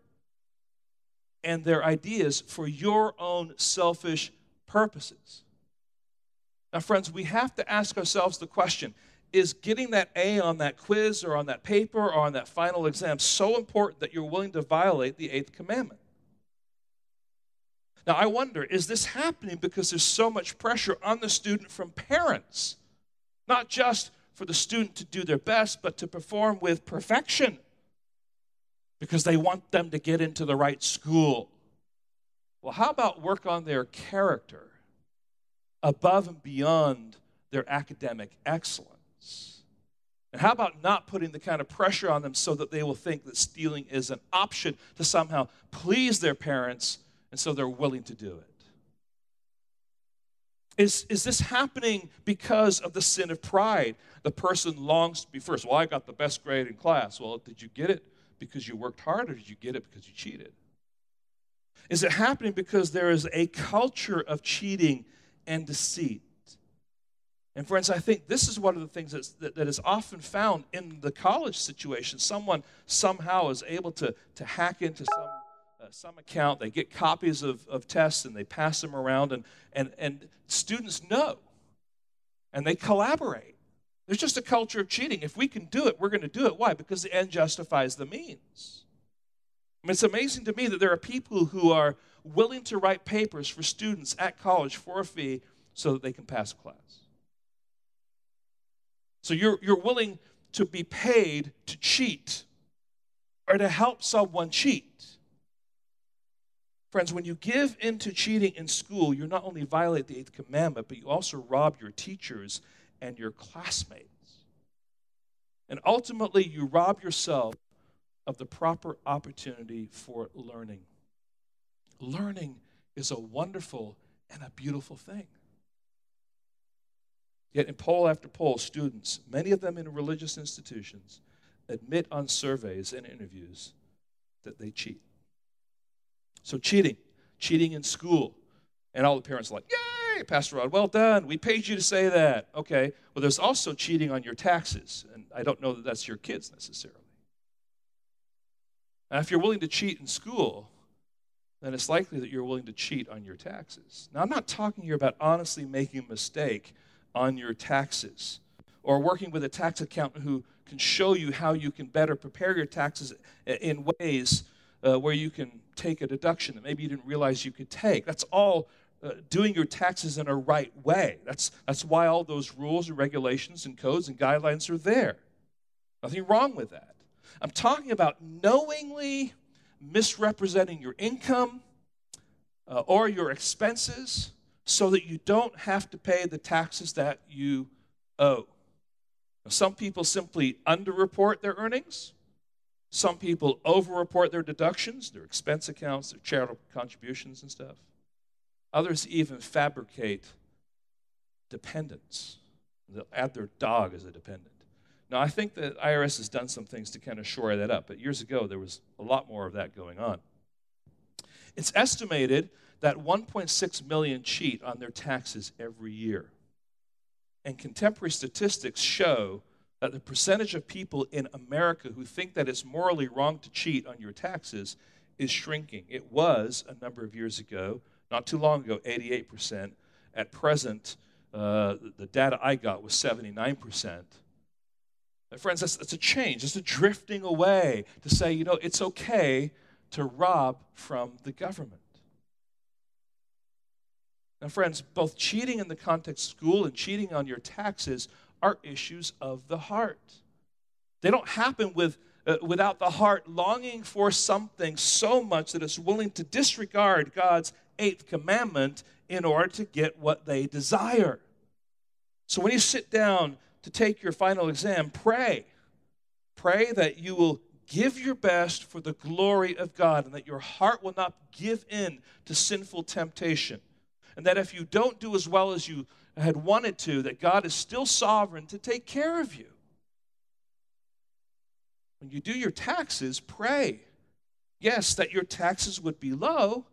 and their ideas for your own selfish purposes. Now, friends, we have to ask ourselves the question is getting that A on that quiz or on that paper or on that final exam so important that you're willing to violate the eighth commandment? Now, I wonder is this happening because there's so much pressure on the student from parents? Not just for the student to do their best, but to perform with perfection because they want them to get into the right school. Well, how about work on their character above and beyond their academic excellence? And how about not putting the kind of pressure on them so that they will think that stealing is an option to somehow please their parents and so they're willing to do it. Is, is this happening because of the sin of pride? The person longs to be first. Well, I got the best grade in class. Well, did you get it because you worked hard or did you get it because you cheated? Is it happening because there is a culture of cheating and deceit? And friends, I think this is one of the things that's, that, that is often found in the college situation. Someone somehow is able to, to hack into some, uh, some account, they get copies of, of tests and they pass them around, and, and, and students know and they collaborate. There's just a culture of cheating. If we can do it, we're going to do it. Why? Because the end justifies the means. I mean, it's amazing to me that there are people who are willing to write papers for students at college for a fee so that they can pass a class. So you're, you're willing to be paid to cheat or to help someone cheat. Friends, when you give into cheating in school, you not only violate the eighth commandment, but you also rob your teachers and your classmates. And ultimately, you rob yourself of the proper opportunity for learning. Learning is a wonderful and a beautiful thing. Yet, in poll after poll, students, many of them in religious institutions, admit on surveys and interviews that they cheat. So, cheating, cheating in school. And all the parents are like, Yay, Pastor Rod, well done. We paid you to say that. Okay. Well, there's also cheating on your taxes. And I don't know that that's your kids necessarily. Now, if you're willing to cheat in school, then it's likely that you're willing to cheat on your taxes. Now, I'm not talking here about honestly making a mistake on your taxes or working with a tax accountant who can show you how you can better prepare your taxes in ways uh, where you can take a deduction that maybe you didn't realize you could take. That's all uh, doing your taxes in a right way. That's, that's why all those rules and regulations and codes and guidelines are there. Nothing wrong with that. I'm talking about knowingly misrepresenting your income uh, or your expenses so that you don't have to pay the taxes that you owe. Some people simply underreport their earnings. Some people overreport their deductions, their expense accounts, their charitable contributions and stuff. Others even fabricate dependents. They'll add their dog as a dependent. Now, I think that IRS has done some things to kind of shore that up, but years ago there was a lot more of that going on. It's estimated that 1.6 million cheat on their taxes every year. And contemporary statistics show that the percentage of people in America who think that it's morally wrong to cheat on your taxes is shrinking. It was a number of years ago, not too long ago, 88%. At present, uh, the data I got was 79%. My friends, that's, that's a change. It's a drifting away to say, you know, it's okay to rob from the government. Now, friends, both cheating in the context of school and cheating on your taxes are issues of the heart. They don't happen with, uh, without the heart longing for something so much that it's willing to disregard God's eighth commandment in order to get what they desire. So when you sit down to take your final exam, pray. Pray that you will give your best for the glory of God and that your heart will not give in to sinful temptation and that if you don't do as well as you had wanted to, that God is still sovereign to take care of you. When you do your taxes, pray. Yes, that your taxes would be low,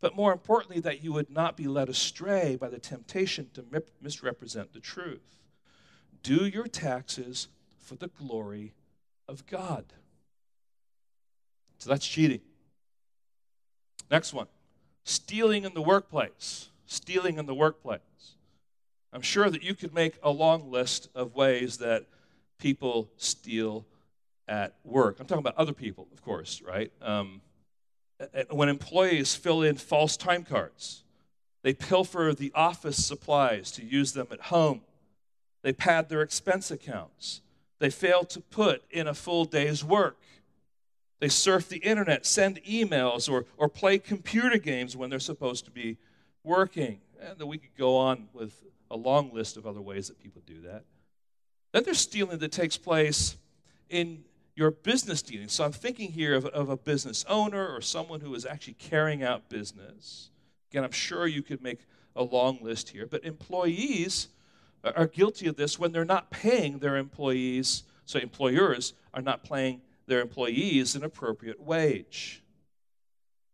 but more importantly, that you would not be led astray by the temptation to misrepresent the truth. Do your taxes for the glory of God. So that's cheating. Next one stealing in the workplace stealing in the workplace. I'm sure that you could make a long list of ways that people steal at work. I'm talking about other people, of course, right? Um, when employees fill in false time cards, they pilfer the office supplies to use them at home, they pad their expense accounts, they fail to put in a full day's work. They surf the internet, send emails, or, or play computer games when they're supposed to be working. And we could go on with a long list of other ways that people do that. Then there's stealing that takes place in your business dealings. So I'm thinking here of, of a business owner or someone who is actually carrying out business. Again, I'm sure you could make a long list here, but employees are guilty of this when they're not paying their employees, so employers are not paying their employees an appropriate wage.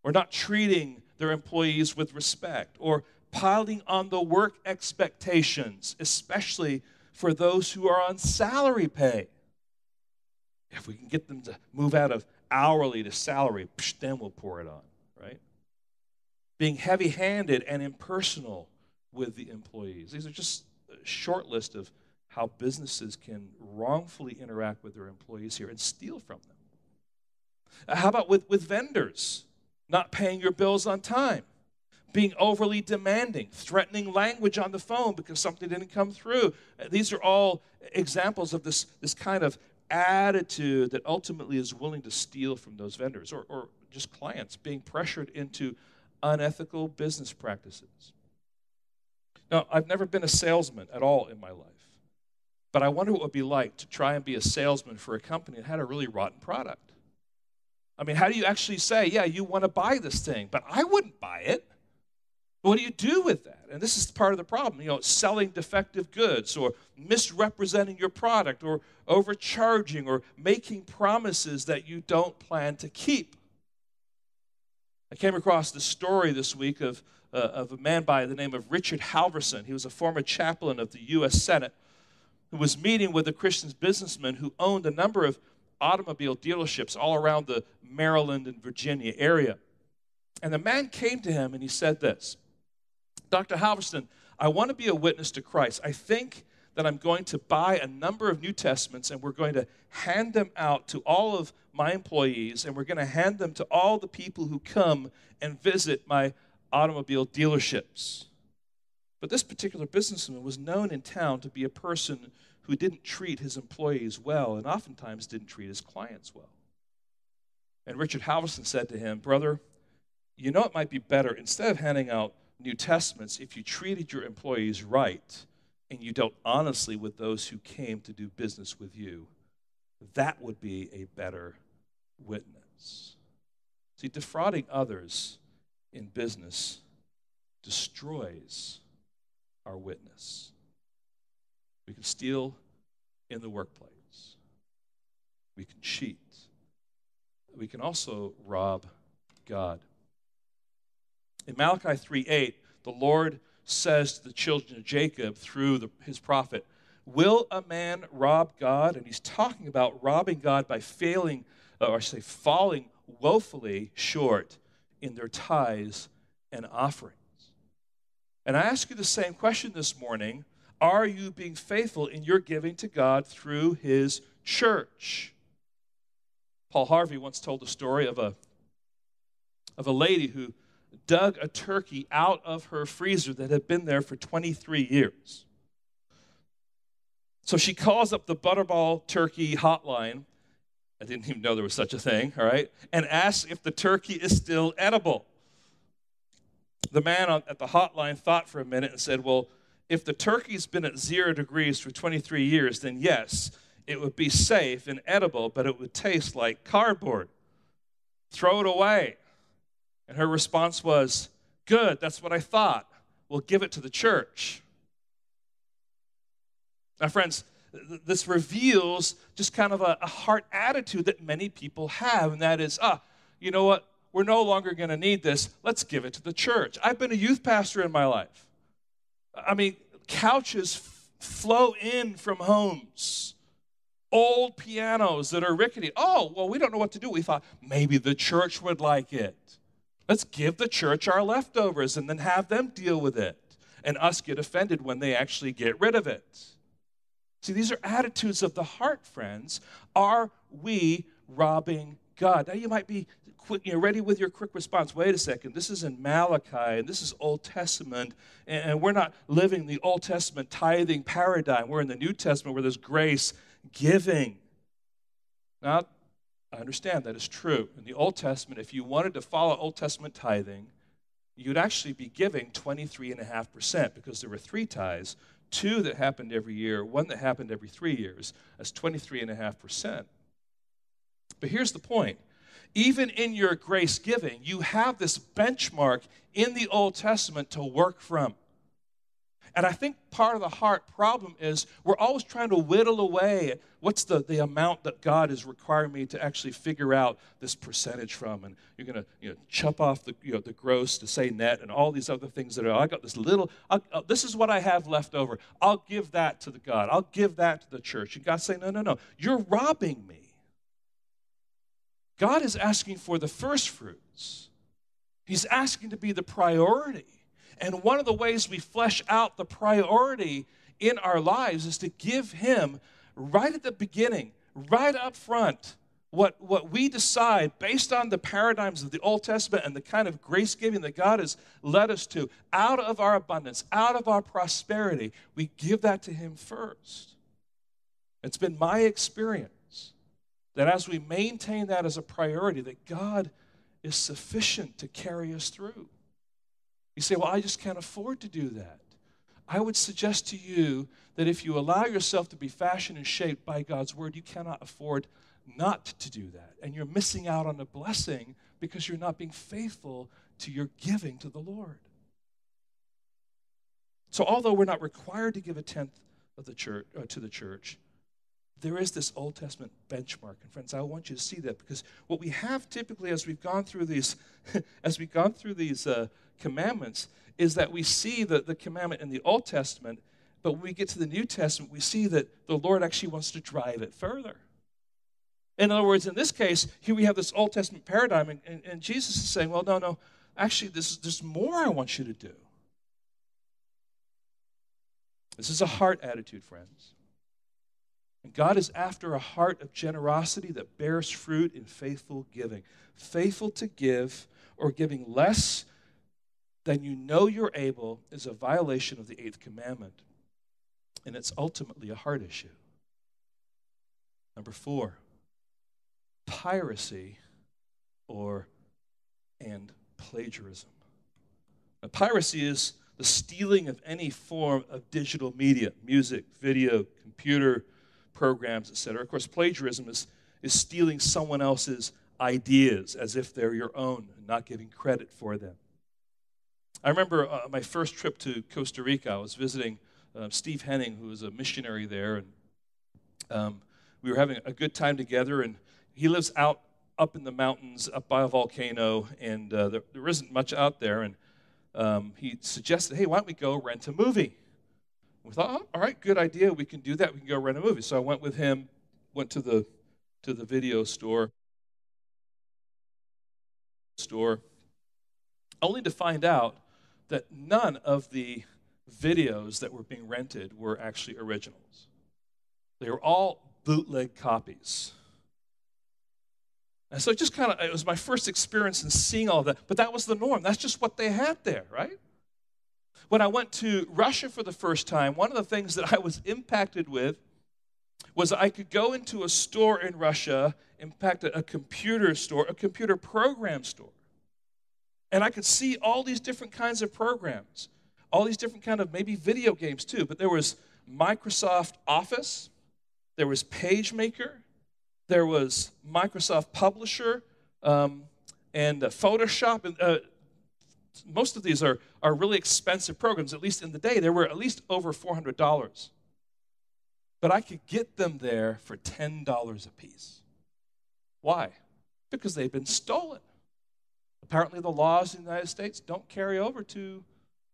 Or not treating their employees with respect or piling on the work expectations, especially for those who are on salary pay. If we can get them to move out of hourly to salary, then we'll pour it on, right? Being heavy handed and impersonal with the employees. These are just a short list of how businesses can wrongfully interact with their employees here and steal from them. Uh, how about with, with vendors? Not paying your bills on time, being overly demanding, threatening language on the phone because something didn't come through. These are all examples of this, this kind of attitude that ultimately is willing to steal from those vendors or, or just clients being pressured into unethical business practices. Now, I've never been a salesman at all in my life, but I wonder what it would be like to try and be a salesman for a company that had a really rotten product. I mean, how do you actually say, yeah, you want to buy this thing, but I wouldn't buy it? What do you do with that? And this is part of the problem, you know, selling defective goods or misrepresenting your product or overcharging or making promises that you don't plan to keep. I came across this story this week of, uh, of a man by the name of Richard Halverson. He was a former chaplain of the U.S. Senate who was meeting with a Christian businessman who owned a number of automobile dealerships all around the Maryland and Virginia area. And the man came to him and he said this Dr. Halverson, I want to be a witness to Christ. I think that I'm going to buy a number of New Testaments and we're going to hand them out to all of my employees and we're going to hand them to all the people who come and visit my automobile dealerships. But this particular businessman was known in town to be a person who didn't treat his employees well and oftentimes didn't treat his clients well. And Richard Halverson said to him, Brother, you know it might be better, instead of handing out New Testaments, if you treated your employees right and you dealt honestly with those who came to do business with you, that would be a better witness. See, defrauding others in business destroys our witness. We can steal in the workplace, we can cheat, we can also rob God. In Malachi 3:8, the Lord says to the children of Jacob through the, his prophet, Will a man rob God? And he's talking about robbing God by failing, uh, or I say, falling woefully short in their tithes and offerings. And I ask you the same question this morning Are you being faithful in your giving to God through his church? Paul Harvey once told the story of a, of a lady who dug a turkey out of her freezer that had been there for 23 years. So she calls up the Butterball Turkey hotline. I didn't even know there was such a thing, all right? And asks if the turkey is still edible. The man at the hotline thought for a minute and said, Well, if the turkey's been at zero degrees for 23 years, then yes, it would be safe and edible, but it would taste like cardboard. Throw it away. And her response was, Good, that's what I thought. We'll give it to the church. Now, friends, this reveals just kind of a, a heart attitude that many people have, and that is, ah, you know what? We're no longer going to need this. Let's give it to the church. I've been a youth pastor in my life. I mean, couches f- flow in from homes old pianos that are rickety. Oh, well, we don't know what to do. We thought maybe the church would like it. Let's give the church our leftovers and then have them deal with it and us get offended when they actually get rid of it. See, these are attitudes of the heart, friends. Are we robbing God? Now, you might be quick, you know, ready with your quick response. Wait a second, this is in Malachi, and this is Old Testament, and, we're not living the Old Testament tithing paradigm. We're in the New Testament where there's grace giving. Now, I understand that is true. In the Old Testament, if you wanted to follow Old Testament tithing, you'd actually be giving 23.5% because there were three tithes two that happened every year, one that happened every three years. That's 23.5%. But here's the point even in your grace giving, you have this benchmark in the Old Testament to work from. And I think part of the heart problem is we're always trying to whittle away what's the, the amount that God is requiring me to actually figure out this percentage from. And you're going to you know, chop off the, you know, the gross to say net and all these other things that are, I got this little, uh, this is what I have left over. I'll give that to the God. I'll give that to the church. And God's saying, no, no, no. You're robbing me. God is asking for the first fruits. He's asking to be the priority. And one of the ways we flesh out the priority in our lives is to give Him right at the beginning, right up front, what, what we decide based on the paradigms of the Old Testament and the kind of grace giving that God has led us to, out of our abundance, out of our prosperity, we give that to Him first. It's been my experience that as we maintain that as a priority, that God is sufficient to carry us through. You say, Well, I just can't afford to do that. I would suggest to you that if you allow yourself to be fashioned and shaped by God's word, you cannot afford not to do that. And you're missing out on a blessing because you're not being faithful to your giving to the Lord. So, although we're not required to give a tenth of the church uh, to the church, there is this Old Testament benchmark. And friends, I want you to see that because what we have typically as we've gone through these, as we've gone through these uh, commandments, is that we see the, the commandment in the Old Testament, but when we get to the New Testament, we see that the Lord actually wants to drive it further. In other words, in this case, here we have this Old Testament paradigm, and, and, and Jesus is saying, well, no, no, actually, this, there's more I want you to do. This is a heart attitude, friends. And God is after a heart of generosity that bears fruit in faithful giving. Faithful to give or giving less than you know you're able is a violation of the eighth commandment. And it's ultimately a heart issue. Number four, piracy or and plagiarism. Now, piracy is the stealing of any form of digital media, music, video, computer, programs, etc. Of course, plagiarism is, is stealing someone else's ideas as if they're your own and not giving credit for them. I remember uh, my first trip to Costa Rica. I was visiting uh, Steve Henning, who was a missionary there, and um, we were having a good time together. And he lives out up in the mountains, up by a volcano, and uh, there, there isn't much out there. And um, he suggested, "Hey, why don't we go rent a movie?" We thought, oh, all right, good idea. We can do that. We can go rent a movie. So I went with him, went to the to the video store store, only to find out that none of the videos that were being rented were actually originals. They were all bootleg copies. And so it just kind of, it was my first experience in seeing all that, but that was the norm. That's just what they had there, right? When I went to Russia for the first time, one of the things that I was impacted with was I could go into a store in Russia, in fact, a computer store, a computer program store, and I could see all these different kinds of programs, all these different kind of maybe video games too. But there was Microsoft Office, there was PageMaker, there was Microsoft Publisher, um, and uh, Photoshop, and uh, most of these are, are really expensive programs, at least in the day. They were at least over $400. But I could get them there for $10 a piece. Why? Because they've been stolen. Apparently, the laws in the United States don't carry over to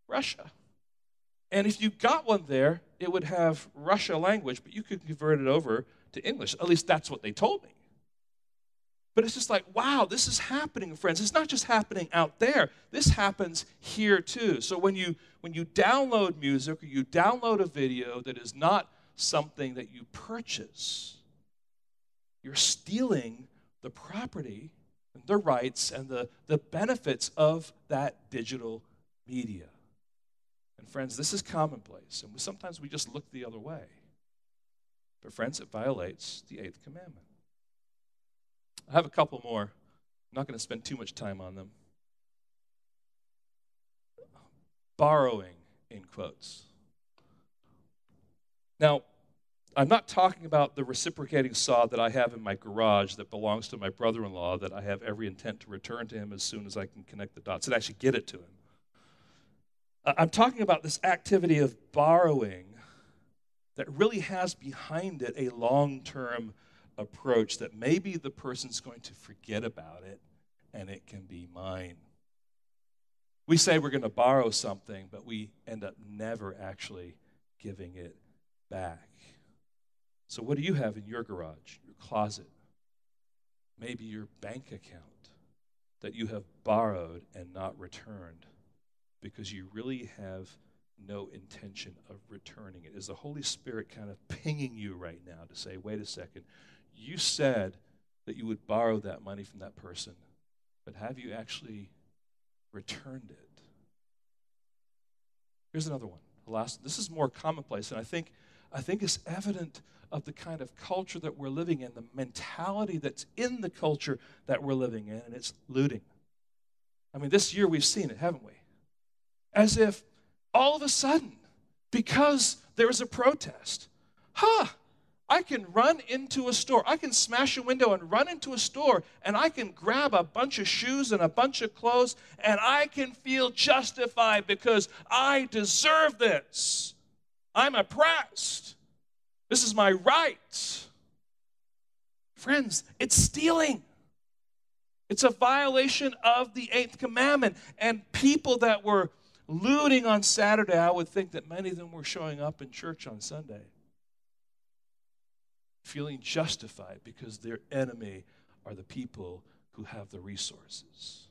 Russia. And if you got one there, it would have Russia language, but you could convert it over to English. At least that's what they told me. But it's just like, wow, this is happening, friends. It's not just happening out there. This happens here too. So when you when you download music or you download a video that is not something that you purchase, you're stealing the property and the rights and the, the benefits of that digital media. And friends, this is commonplace. And sometimes we just look the other way. But friends, it violates the eighth commandment. I have a couple more. I'm not going to spend too much time on them. Borrowing, in quotes. Now, I'm not talking about the reciprocating saw that I have in my garage that belongs to my brother in law that I have every intent to return to him as soon as I can connect the dots and actually get it to him. I'm talking about this activity of borrowing that really has behind it a long term approach that maybe the person's going to forget about it and it can be mine. We say we're going to borrow something, but we end up never actually giving it back. So, what do you have in your garage, your closet? Maybe your bank account that you have borrowed and not returned because you really have no intention of returning it. Is the Holy Spirit kind of pinging you right now to say, wait a second, you said that you would borrow that money from that person, but have you actually returned it? Here's another one. The last, this is more commonplace, and I think, I think it's evident of the kind of culture that we're living in, the mentality that's in the culture that we're living in, and it's looting. I mean, this year we've seen it, haven't we? As if all of a sudden, because there is a protest, huh, I can run into a store. I can smash a window and run into a store, and I can grab a bunch of shoes and a bunch of clothes, and I can feel justified because I deserve this. I'm oppressed. This is my right. Friends, it's stealing. It's a violation of the eighth commandment. And people that were looting on Saturday, I would think that many of them were showing up in church on Sunday, feeling justified because their enemy are the people who have the resources.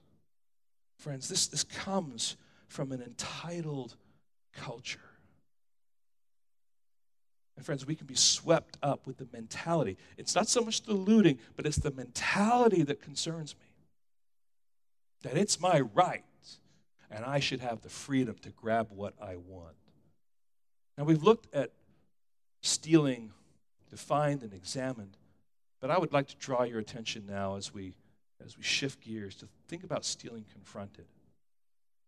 Friends, this, this comes from an entitled culture. And friends, we can be swept up with the mentality. It's not so much the looting, but it's the mentality that concerns me. That it's my right and I should have the freedom to grab what I want. Now, we've looked at stealing defined and examined, but I would like to draw your attention now as we, as we shift gears to think about stealing confronted.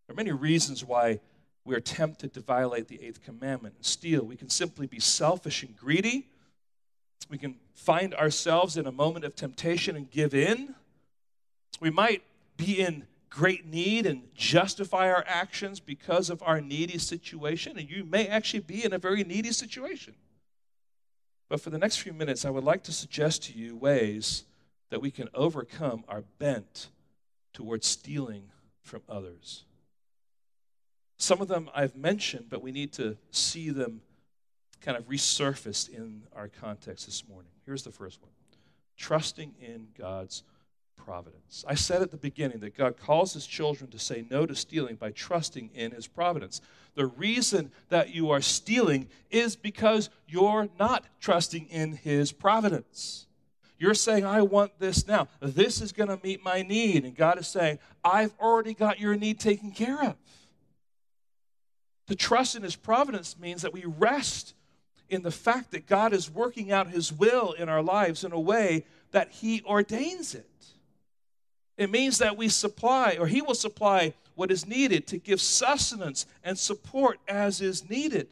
There are many reasons why we are tempted to violate the eighth commandment and steal. We can simply be selfish and greedy. We can find ourselves in a moment of temptation and give in. We might be in great need and justify our actions because of our needy situation, and you may actually be in a very needy situation. But for the next few minutes, I would like to suggest to you ways that we can overcome our bent towards stealing from others. Some of them I've mentioned, but we need to see them kind of resurfaced in our context this morning. Here's the first one trusting in God's providence. I said at the beginning that God calls his children to say no to stealing by trusting in his providence. The reason that you are stealing is because you're not trusting in his providence. You're saying, I want this now. This is going to meet my need. And God is saying, I've already got your need taken care of. To trust in his providence means that we rest in the fact that God is working out his will in our lives in a way that he ordains it. It means that we supply, or He will supply what is needed to give sustenance and support as is needed.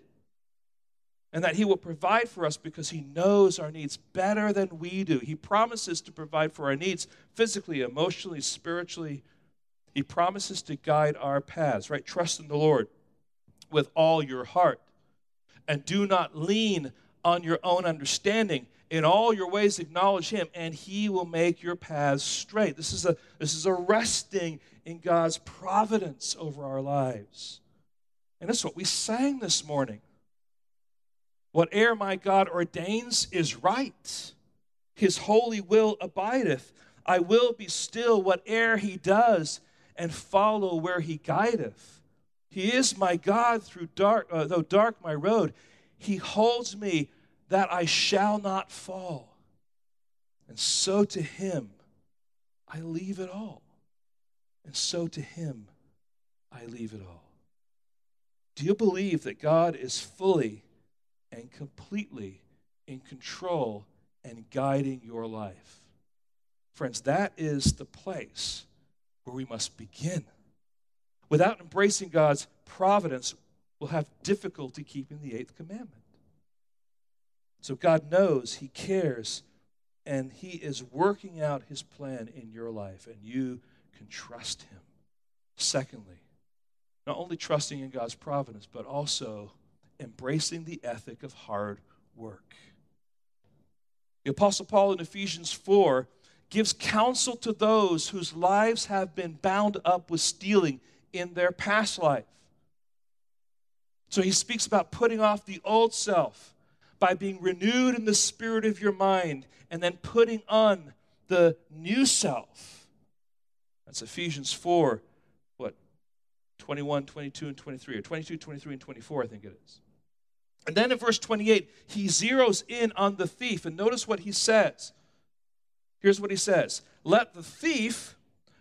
And that He will provide for us because He knows our needs better than we do. He promises to provide for our needs physically, emotionally, spiritually. He promises to guide our paths, right? Trust in the Lord with all your heart. And do not lean on your own understanding. In all your ways acknowledge him, and he will make your paths straight. This is a, this is a resting in God's providence over our lives. And that's what we sang this morning. Whate'er my God ordains is right. His holy will abideth. I will be still whate'er he does, and follow where he guideth. He is my God through dark, uh, though dark my road. He holds me that I shall not fall. And so to him I leave it all. And so to him I leave it all. Do you believe that God is fully and completely in control and guiding your life? Friends, that is the place where we must begin. Without embracing God's providence, we'll have difficulty keeping the eighth commandment. So God knows, He cares, and He is working out His plan in your life, and you can trust Him. Secondly, not only trusting in God's providence, but also embracing the ethic of hard work. The Apostle Paul in Ephesians 4 gives counsel to those whose lives have been bound up with stealing in their past life. So he speaks about putting off the old self by being renewed in the spirit of your mind and then putting on the new self. That's Ephesians 4, what, 21, 22, and 23, or 22, 23, and 24, I think it is. And then in verse 28, he zeroes in on the thief. And notice what he says. Here's what he says Let the thief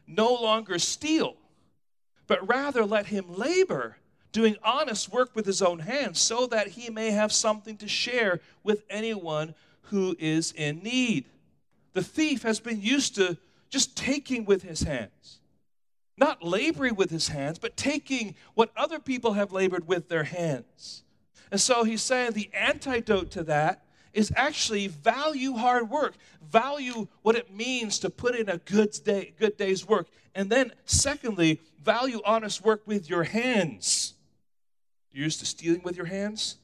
no longer steal, but rather let him labor, doing honest work with his own hands, so that he may have something to share with anyone who is in need. The thief has been used to just taking with his hands. Not laboring with his hands, but taking what other people have labored with their hands. And so he's saying the antidote to that is actually value hard work, value what it means to put in a good day, good day's work, and then secondly, value honest work with your hands. You're used to stealing with your hands?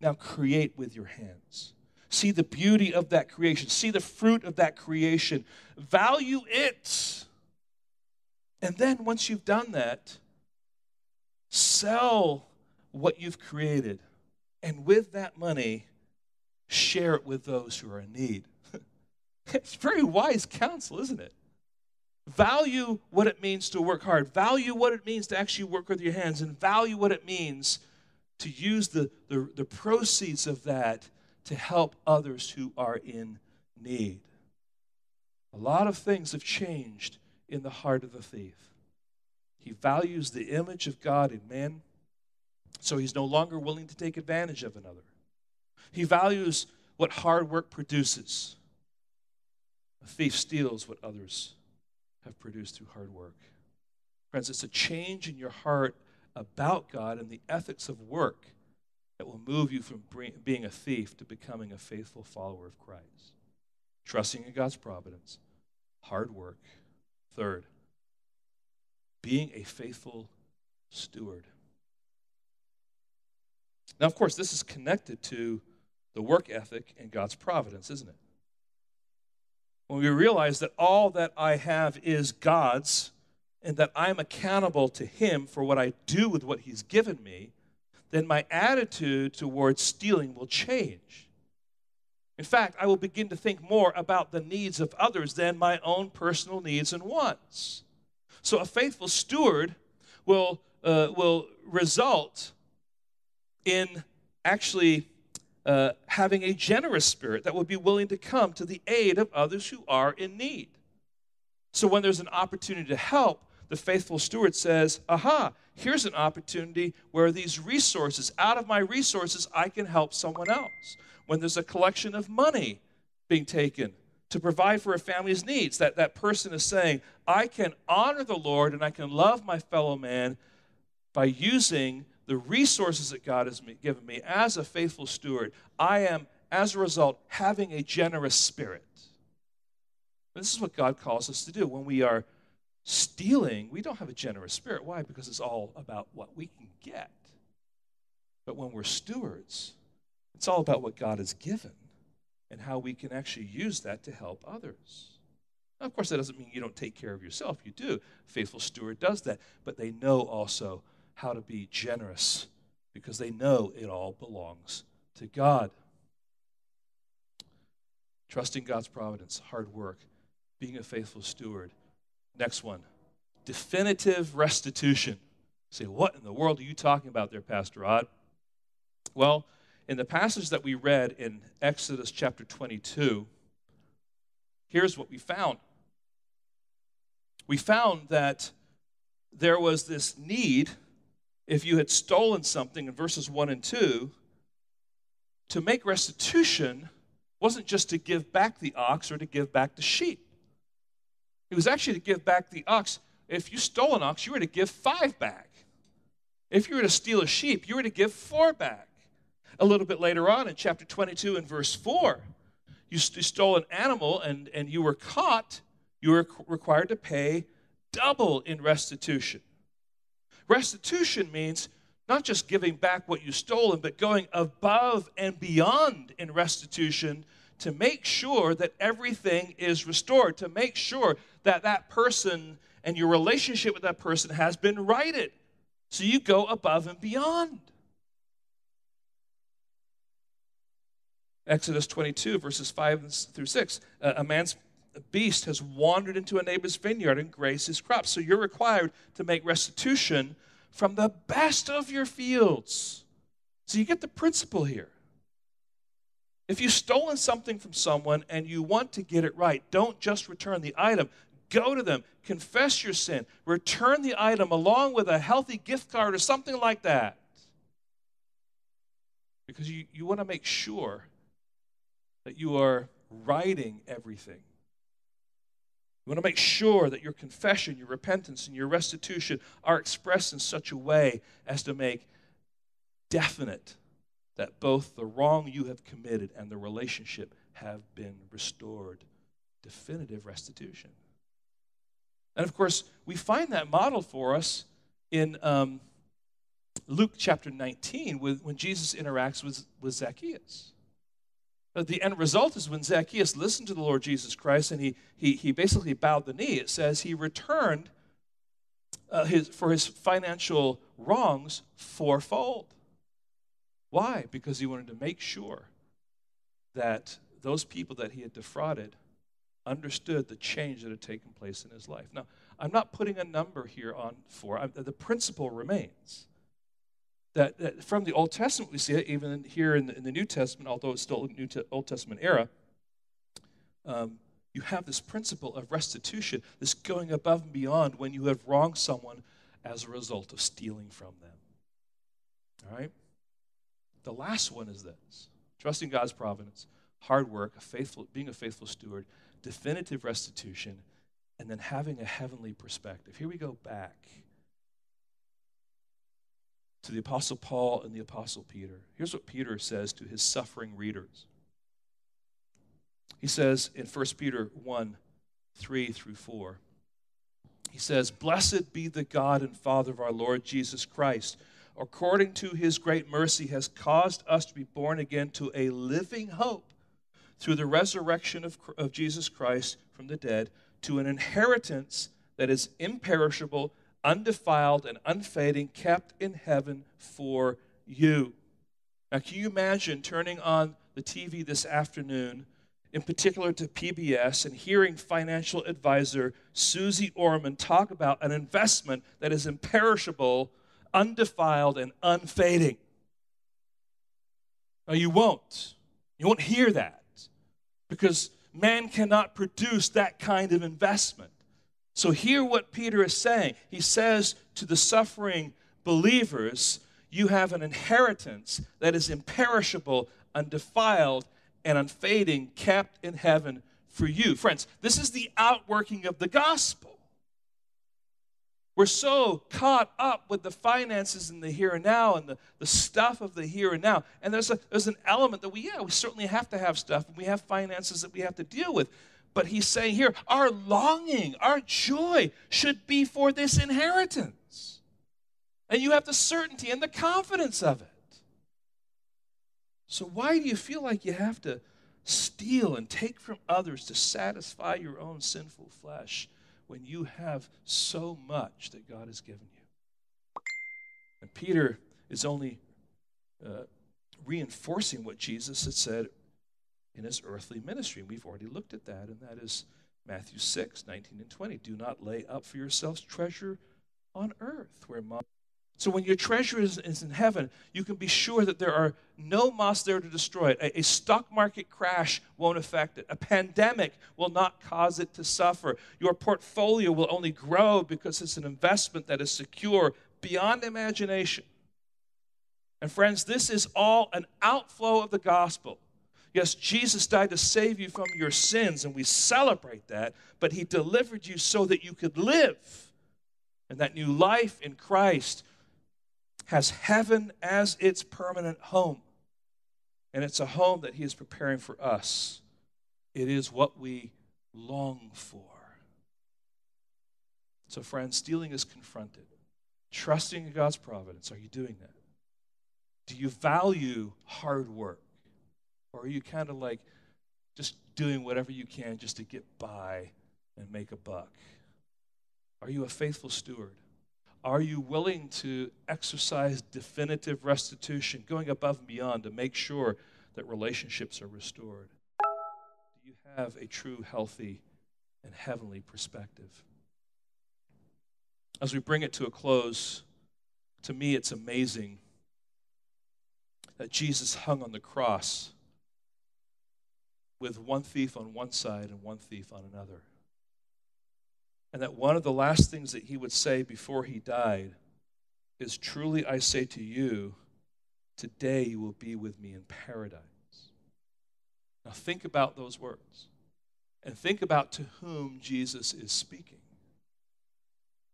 Now create with your hands. See the beauty of that creation. See the fruit of that creation. Value it. And then once you've done that, sell what you've created. And with that money, share it with those who are in need. it's very wise counsel, isn't it? Value what it means to work hard. Value what it means to actually work with your hands. And value what it means to use the, the, the proceeds of that to help others who are in need. A lot of things have changed in the heart of the thief. He values the image of God in man, so he's no longer willing to take advantage of another. He values what hard work produces. A thief steals what others have produced through hard work. Friends, it's a change in your heart about God and the ethics of work that will move you from being a thief to becoming a faithful follower of Christ. Trusting in God's providence, hard work. Third, being a faithful steward. Now, of course, this is connected to the work ethic and God's providence, isn't it? When we realize that all that I have is God's and that I'm accountable to Him for what I do with what He's given me, then my attitude towards stealing will change. In fact, I will begin to think more about the needs of others than my own personal needs and wants. So a faithful steward will, uh, will result in actually uh, having a generous spirit that would be willing to come to the aid of others who are in need. So when there's an opportunity to help, the faithful steward says, Aha, here's an opportunity where these resources, out of my resources, I can help someone else. When there's a collection of money being taken to provide for a family's needs, that, that person is saying, I can honor the Lord and I can love my fellow man by using the resources that God has given me as a faithful steward, I am, as a result, having a generous spirit. This is what God calls us to do. When we are stealing, we don't have a generous spirit. Why? Because it's all about what we can get. But when we're stewards, it's all about what God has given and how we can actually use that to help others. Now, of course, that doesn't mean you don't take care of yourself. You do. Faithful steward does that. But they know also how to be generous because they know it all belongs to God. Trusting God's providence, hard work, being a faithful steward. Next one definitive restitution. You say, what in the world are you talking about there, Pastor Rod? Well, in the passage that we read in Exodus chapter 22, here's what we found. We found that there was this need if you had stolen something in verses 1 and 2, to make restitution wasn't just to give back the ox or to give back the sheep. It was actually to give back the ox. If you stole an ox, you were to give five back. If you were to steal a sheep, you were to give four back. A little bit later on in chapter 22 and verse 4, you stole an animal and, and you were caught, you were required to pay double in restitution. Restitution means not just giving back what you stolen, but going above and beyond in restitution to make sure that everything is restored, to make sure that that person and your relationship with that person has been righted. So you go above and beyond. Exodus 22, verses 5 through 6. A man's beast has wandered into a neighbor's vineyard and grazed his crops. So you're required to make restitution from the best of your fields. So you get the principle here. If you've stolen something from someone and you want to get it right, don't just return the item. Go to them, confess your sin, return the item along with a healthy gift card or something like that. Because you, you want to make sure that you are righting everything. You want to make sure that your confession, your repentance, and your restitution are expressed in such a way as to make definite that both the wrong you have committed and the relationship have been restored. Definitive restitution. And of course, we find that model for us in um, Luke chapter 19 with, when Jesus interacts with, with Zacchaeus. But the end result is when Zacchaeus listened to the Lord Jesus Christ and he, he, he basically bowed the knee, it says he returned uh, his, for his financial wrongs fourfold. Why? Because he wanted to make sure that those people that he had defrauded understood the change that had taken place in his life. Now, I'm not putting a number here on four, I, the principle remains that, that, from the Old Testament, we see it even here in the, in the New Testament, although it's still New Te- Old Testament era. Um, you have this principle of restitution, this going above and beyond when you have wronged someone as a result of stealing from them. All right? The last one is this trusting God's providence, hard work, a faithful, being a faithful steward, definitive restitution, and then having a heavenly perspective. Here we go back to the Apostle Paul and the Apostle Peter. Here's what Peter says to his suffering readers. He says in 1 Peter 1 3 through 4, he says, Blessed be the God and Father of our Lord Jesus Christ. According to his great mercy, has caused us to be born again to a living hope through the resurrection of, of Jesus Christ from the dead, to an inheritance that is imperishable undefiled and unfading, kept in heaven for you. Now, can you imagine turning on the TV this afternoon, in particular to PBS, and hearing financial advisor Suze Orman talk about an investment that is imperishable, undefiled, and unfading? Now, you won't. You won't hear that because man cannot produce that kind of investment. So, hear what Peter is saying. He says to the suffering believers, You have an inheritance that is imperishable, undefiled, and unfading, kept in heaven for you. Friends, this is the outworking of the gospel. We're so caught up with the finances and the here and now and the, the stuff of the here and now. And there's, a, there's an element that we, yeah, we certainly have to have stuff and we have finances that we have to deal with. But he's saying here, our longing, our joy should be for this inheritance. And you have the certainty and the confidence of it. So, why do you feel like you have to steal and take from others to satisfy your own sinful flesh when you have so much that God has given you? And Peter is only uh, reinforcing what Jesus had said in his earthly ministry. And we've already looked at that, and that is Matthew 6, 19 and 20. Do not lay up for yourselves treasure on earth where moth. So when your treasure is, is, in heaven, you can be sure that there are no moths there to destroy it. A, a stock market crash won't affect it. A pandemic will not cause it to suffer. Your portfolio will only grow because it's an investment that is secure beyond imagination. And friends, this is all an outflow of the gospel. Yes, Jesus died to save you from your sins, and we celebrate that, but He delivered you so that you could live. And that new life in Christ has heaven as its permanent home. And it's a home that He is preparing for us. It is what we long for. So, friends, stealing is confronted. Trusting in God's providence. Are you doing that? Do you value hard work? Or are you kind of like just doing whatever you can just to get by and make a buck? Are you a faithful steward? Are you willing to exercise definitive restitution, going above and beyond to make sure that relationships are restored? Do you have a true, healthy, and heavenly perspective? As we bring it to a close, to me it's amazing that Jesus hung on the cross with one thief on one side and one thief on another. And that one of the last things that he would say before he died is Truly I say to you, today you will be with me in paradise. Now think about those words and think about to whom Jesus is speaking.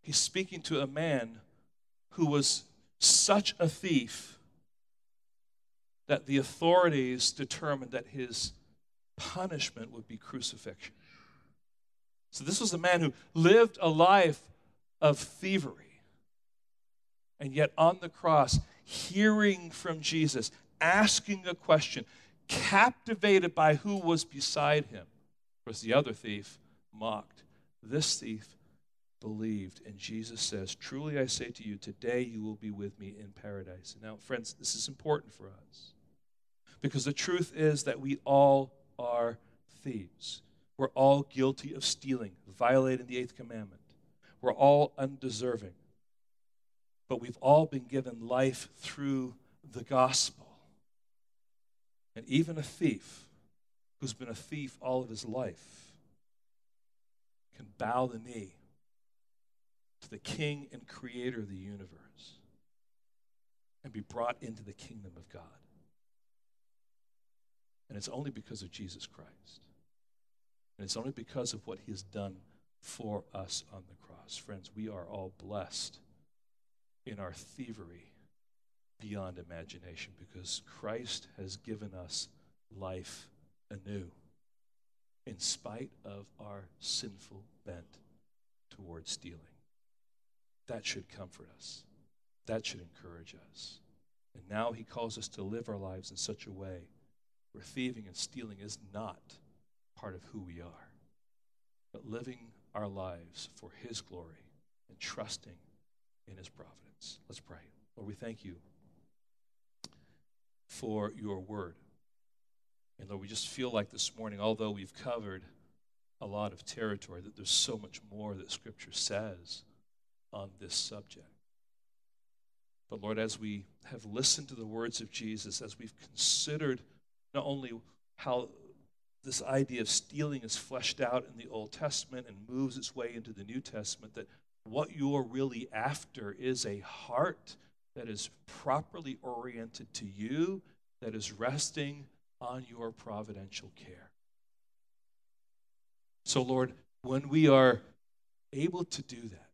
He's speaking to a man who was such a thief that the authorities determined that his punishment would be crucifixion. So, this was a man who lived a life of thievery. And yet, on the cross, hearing from Jesus, asking a question, captivated by who was beside him, was the other thief mocked. This thief believed. And Jesus says, Truly I say to you, today you will be with me in paradise. Now, friends, this is important for us because the truth is that we all are thieves. We're all guilty of stealing, violating the eighth commandment. We're all undeserving. But we've all been given life through the gospel. And even a thief who's been a thief all of his life can bow the knee to the king and creator of the universe and be brought into the kingdom of God. And it's only because of Jesus Christ. And it's only because of what he has done for us on the cross. Friends, we are all blessed in our thievery beyond imagination because Christ has given us life anew in spite of our sinful bent towards stealing. That should comfort us. That should encourage us. And now he calls us to live our lives in such a way where thieving and stealing is not part of who we are, but living our lives for His glory and trusting in His providence. Let's pray. Lord, we thank you for your word. And Lord, we just feel like this morning, although we've covered a lot of territory, that there's so much more that Scripture says on this subject. But Lord, as we have listened to the words of Jesus, as we've considered not only how this idea of stealing is fleshed out in the Old Testament and moves its way into the New Testament, that what you're really after is a heart that is properly oriented to you, that is resting on your providential care. So, Lord, when we are able to do that,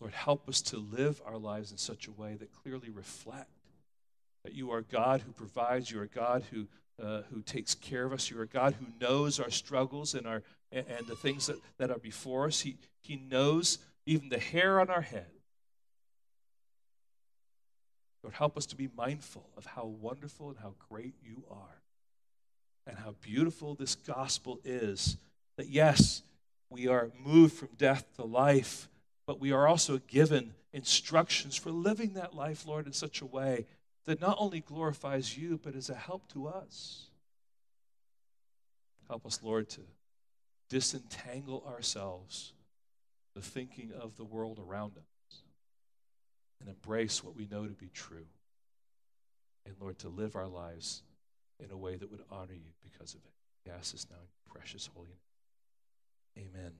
Lord, help us to live our lives in such a way that clearly reflect that you are God who provides, you are God who, uh, who takes care of us, you are God who knows our struggles and, our, and, the things that, that are before us. He, he knows even the hair on our head. Lord, help us to be mindful of how wonderful and how great you are, and how beautiful this gospel is. That yes, we are moved from death to life, but we are also given instructions for living that life, Lord, in such a way that not only glorifies you, but is a help to us. Help us, Lord, to disentangle ourselves, the thinking of the world around us, and embrace what we know to be true. And Lord, to live our lives in a way that would honor you because of it. We ask this now in precious holy name. Amen.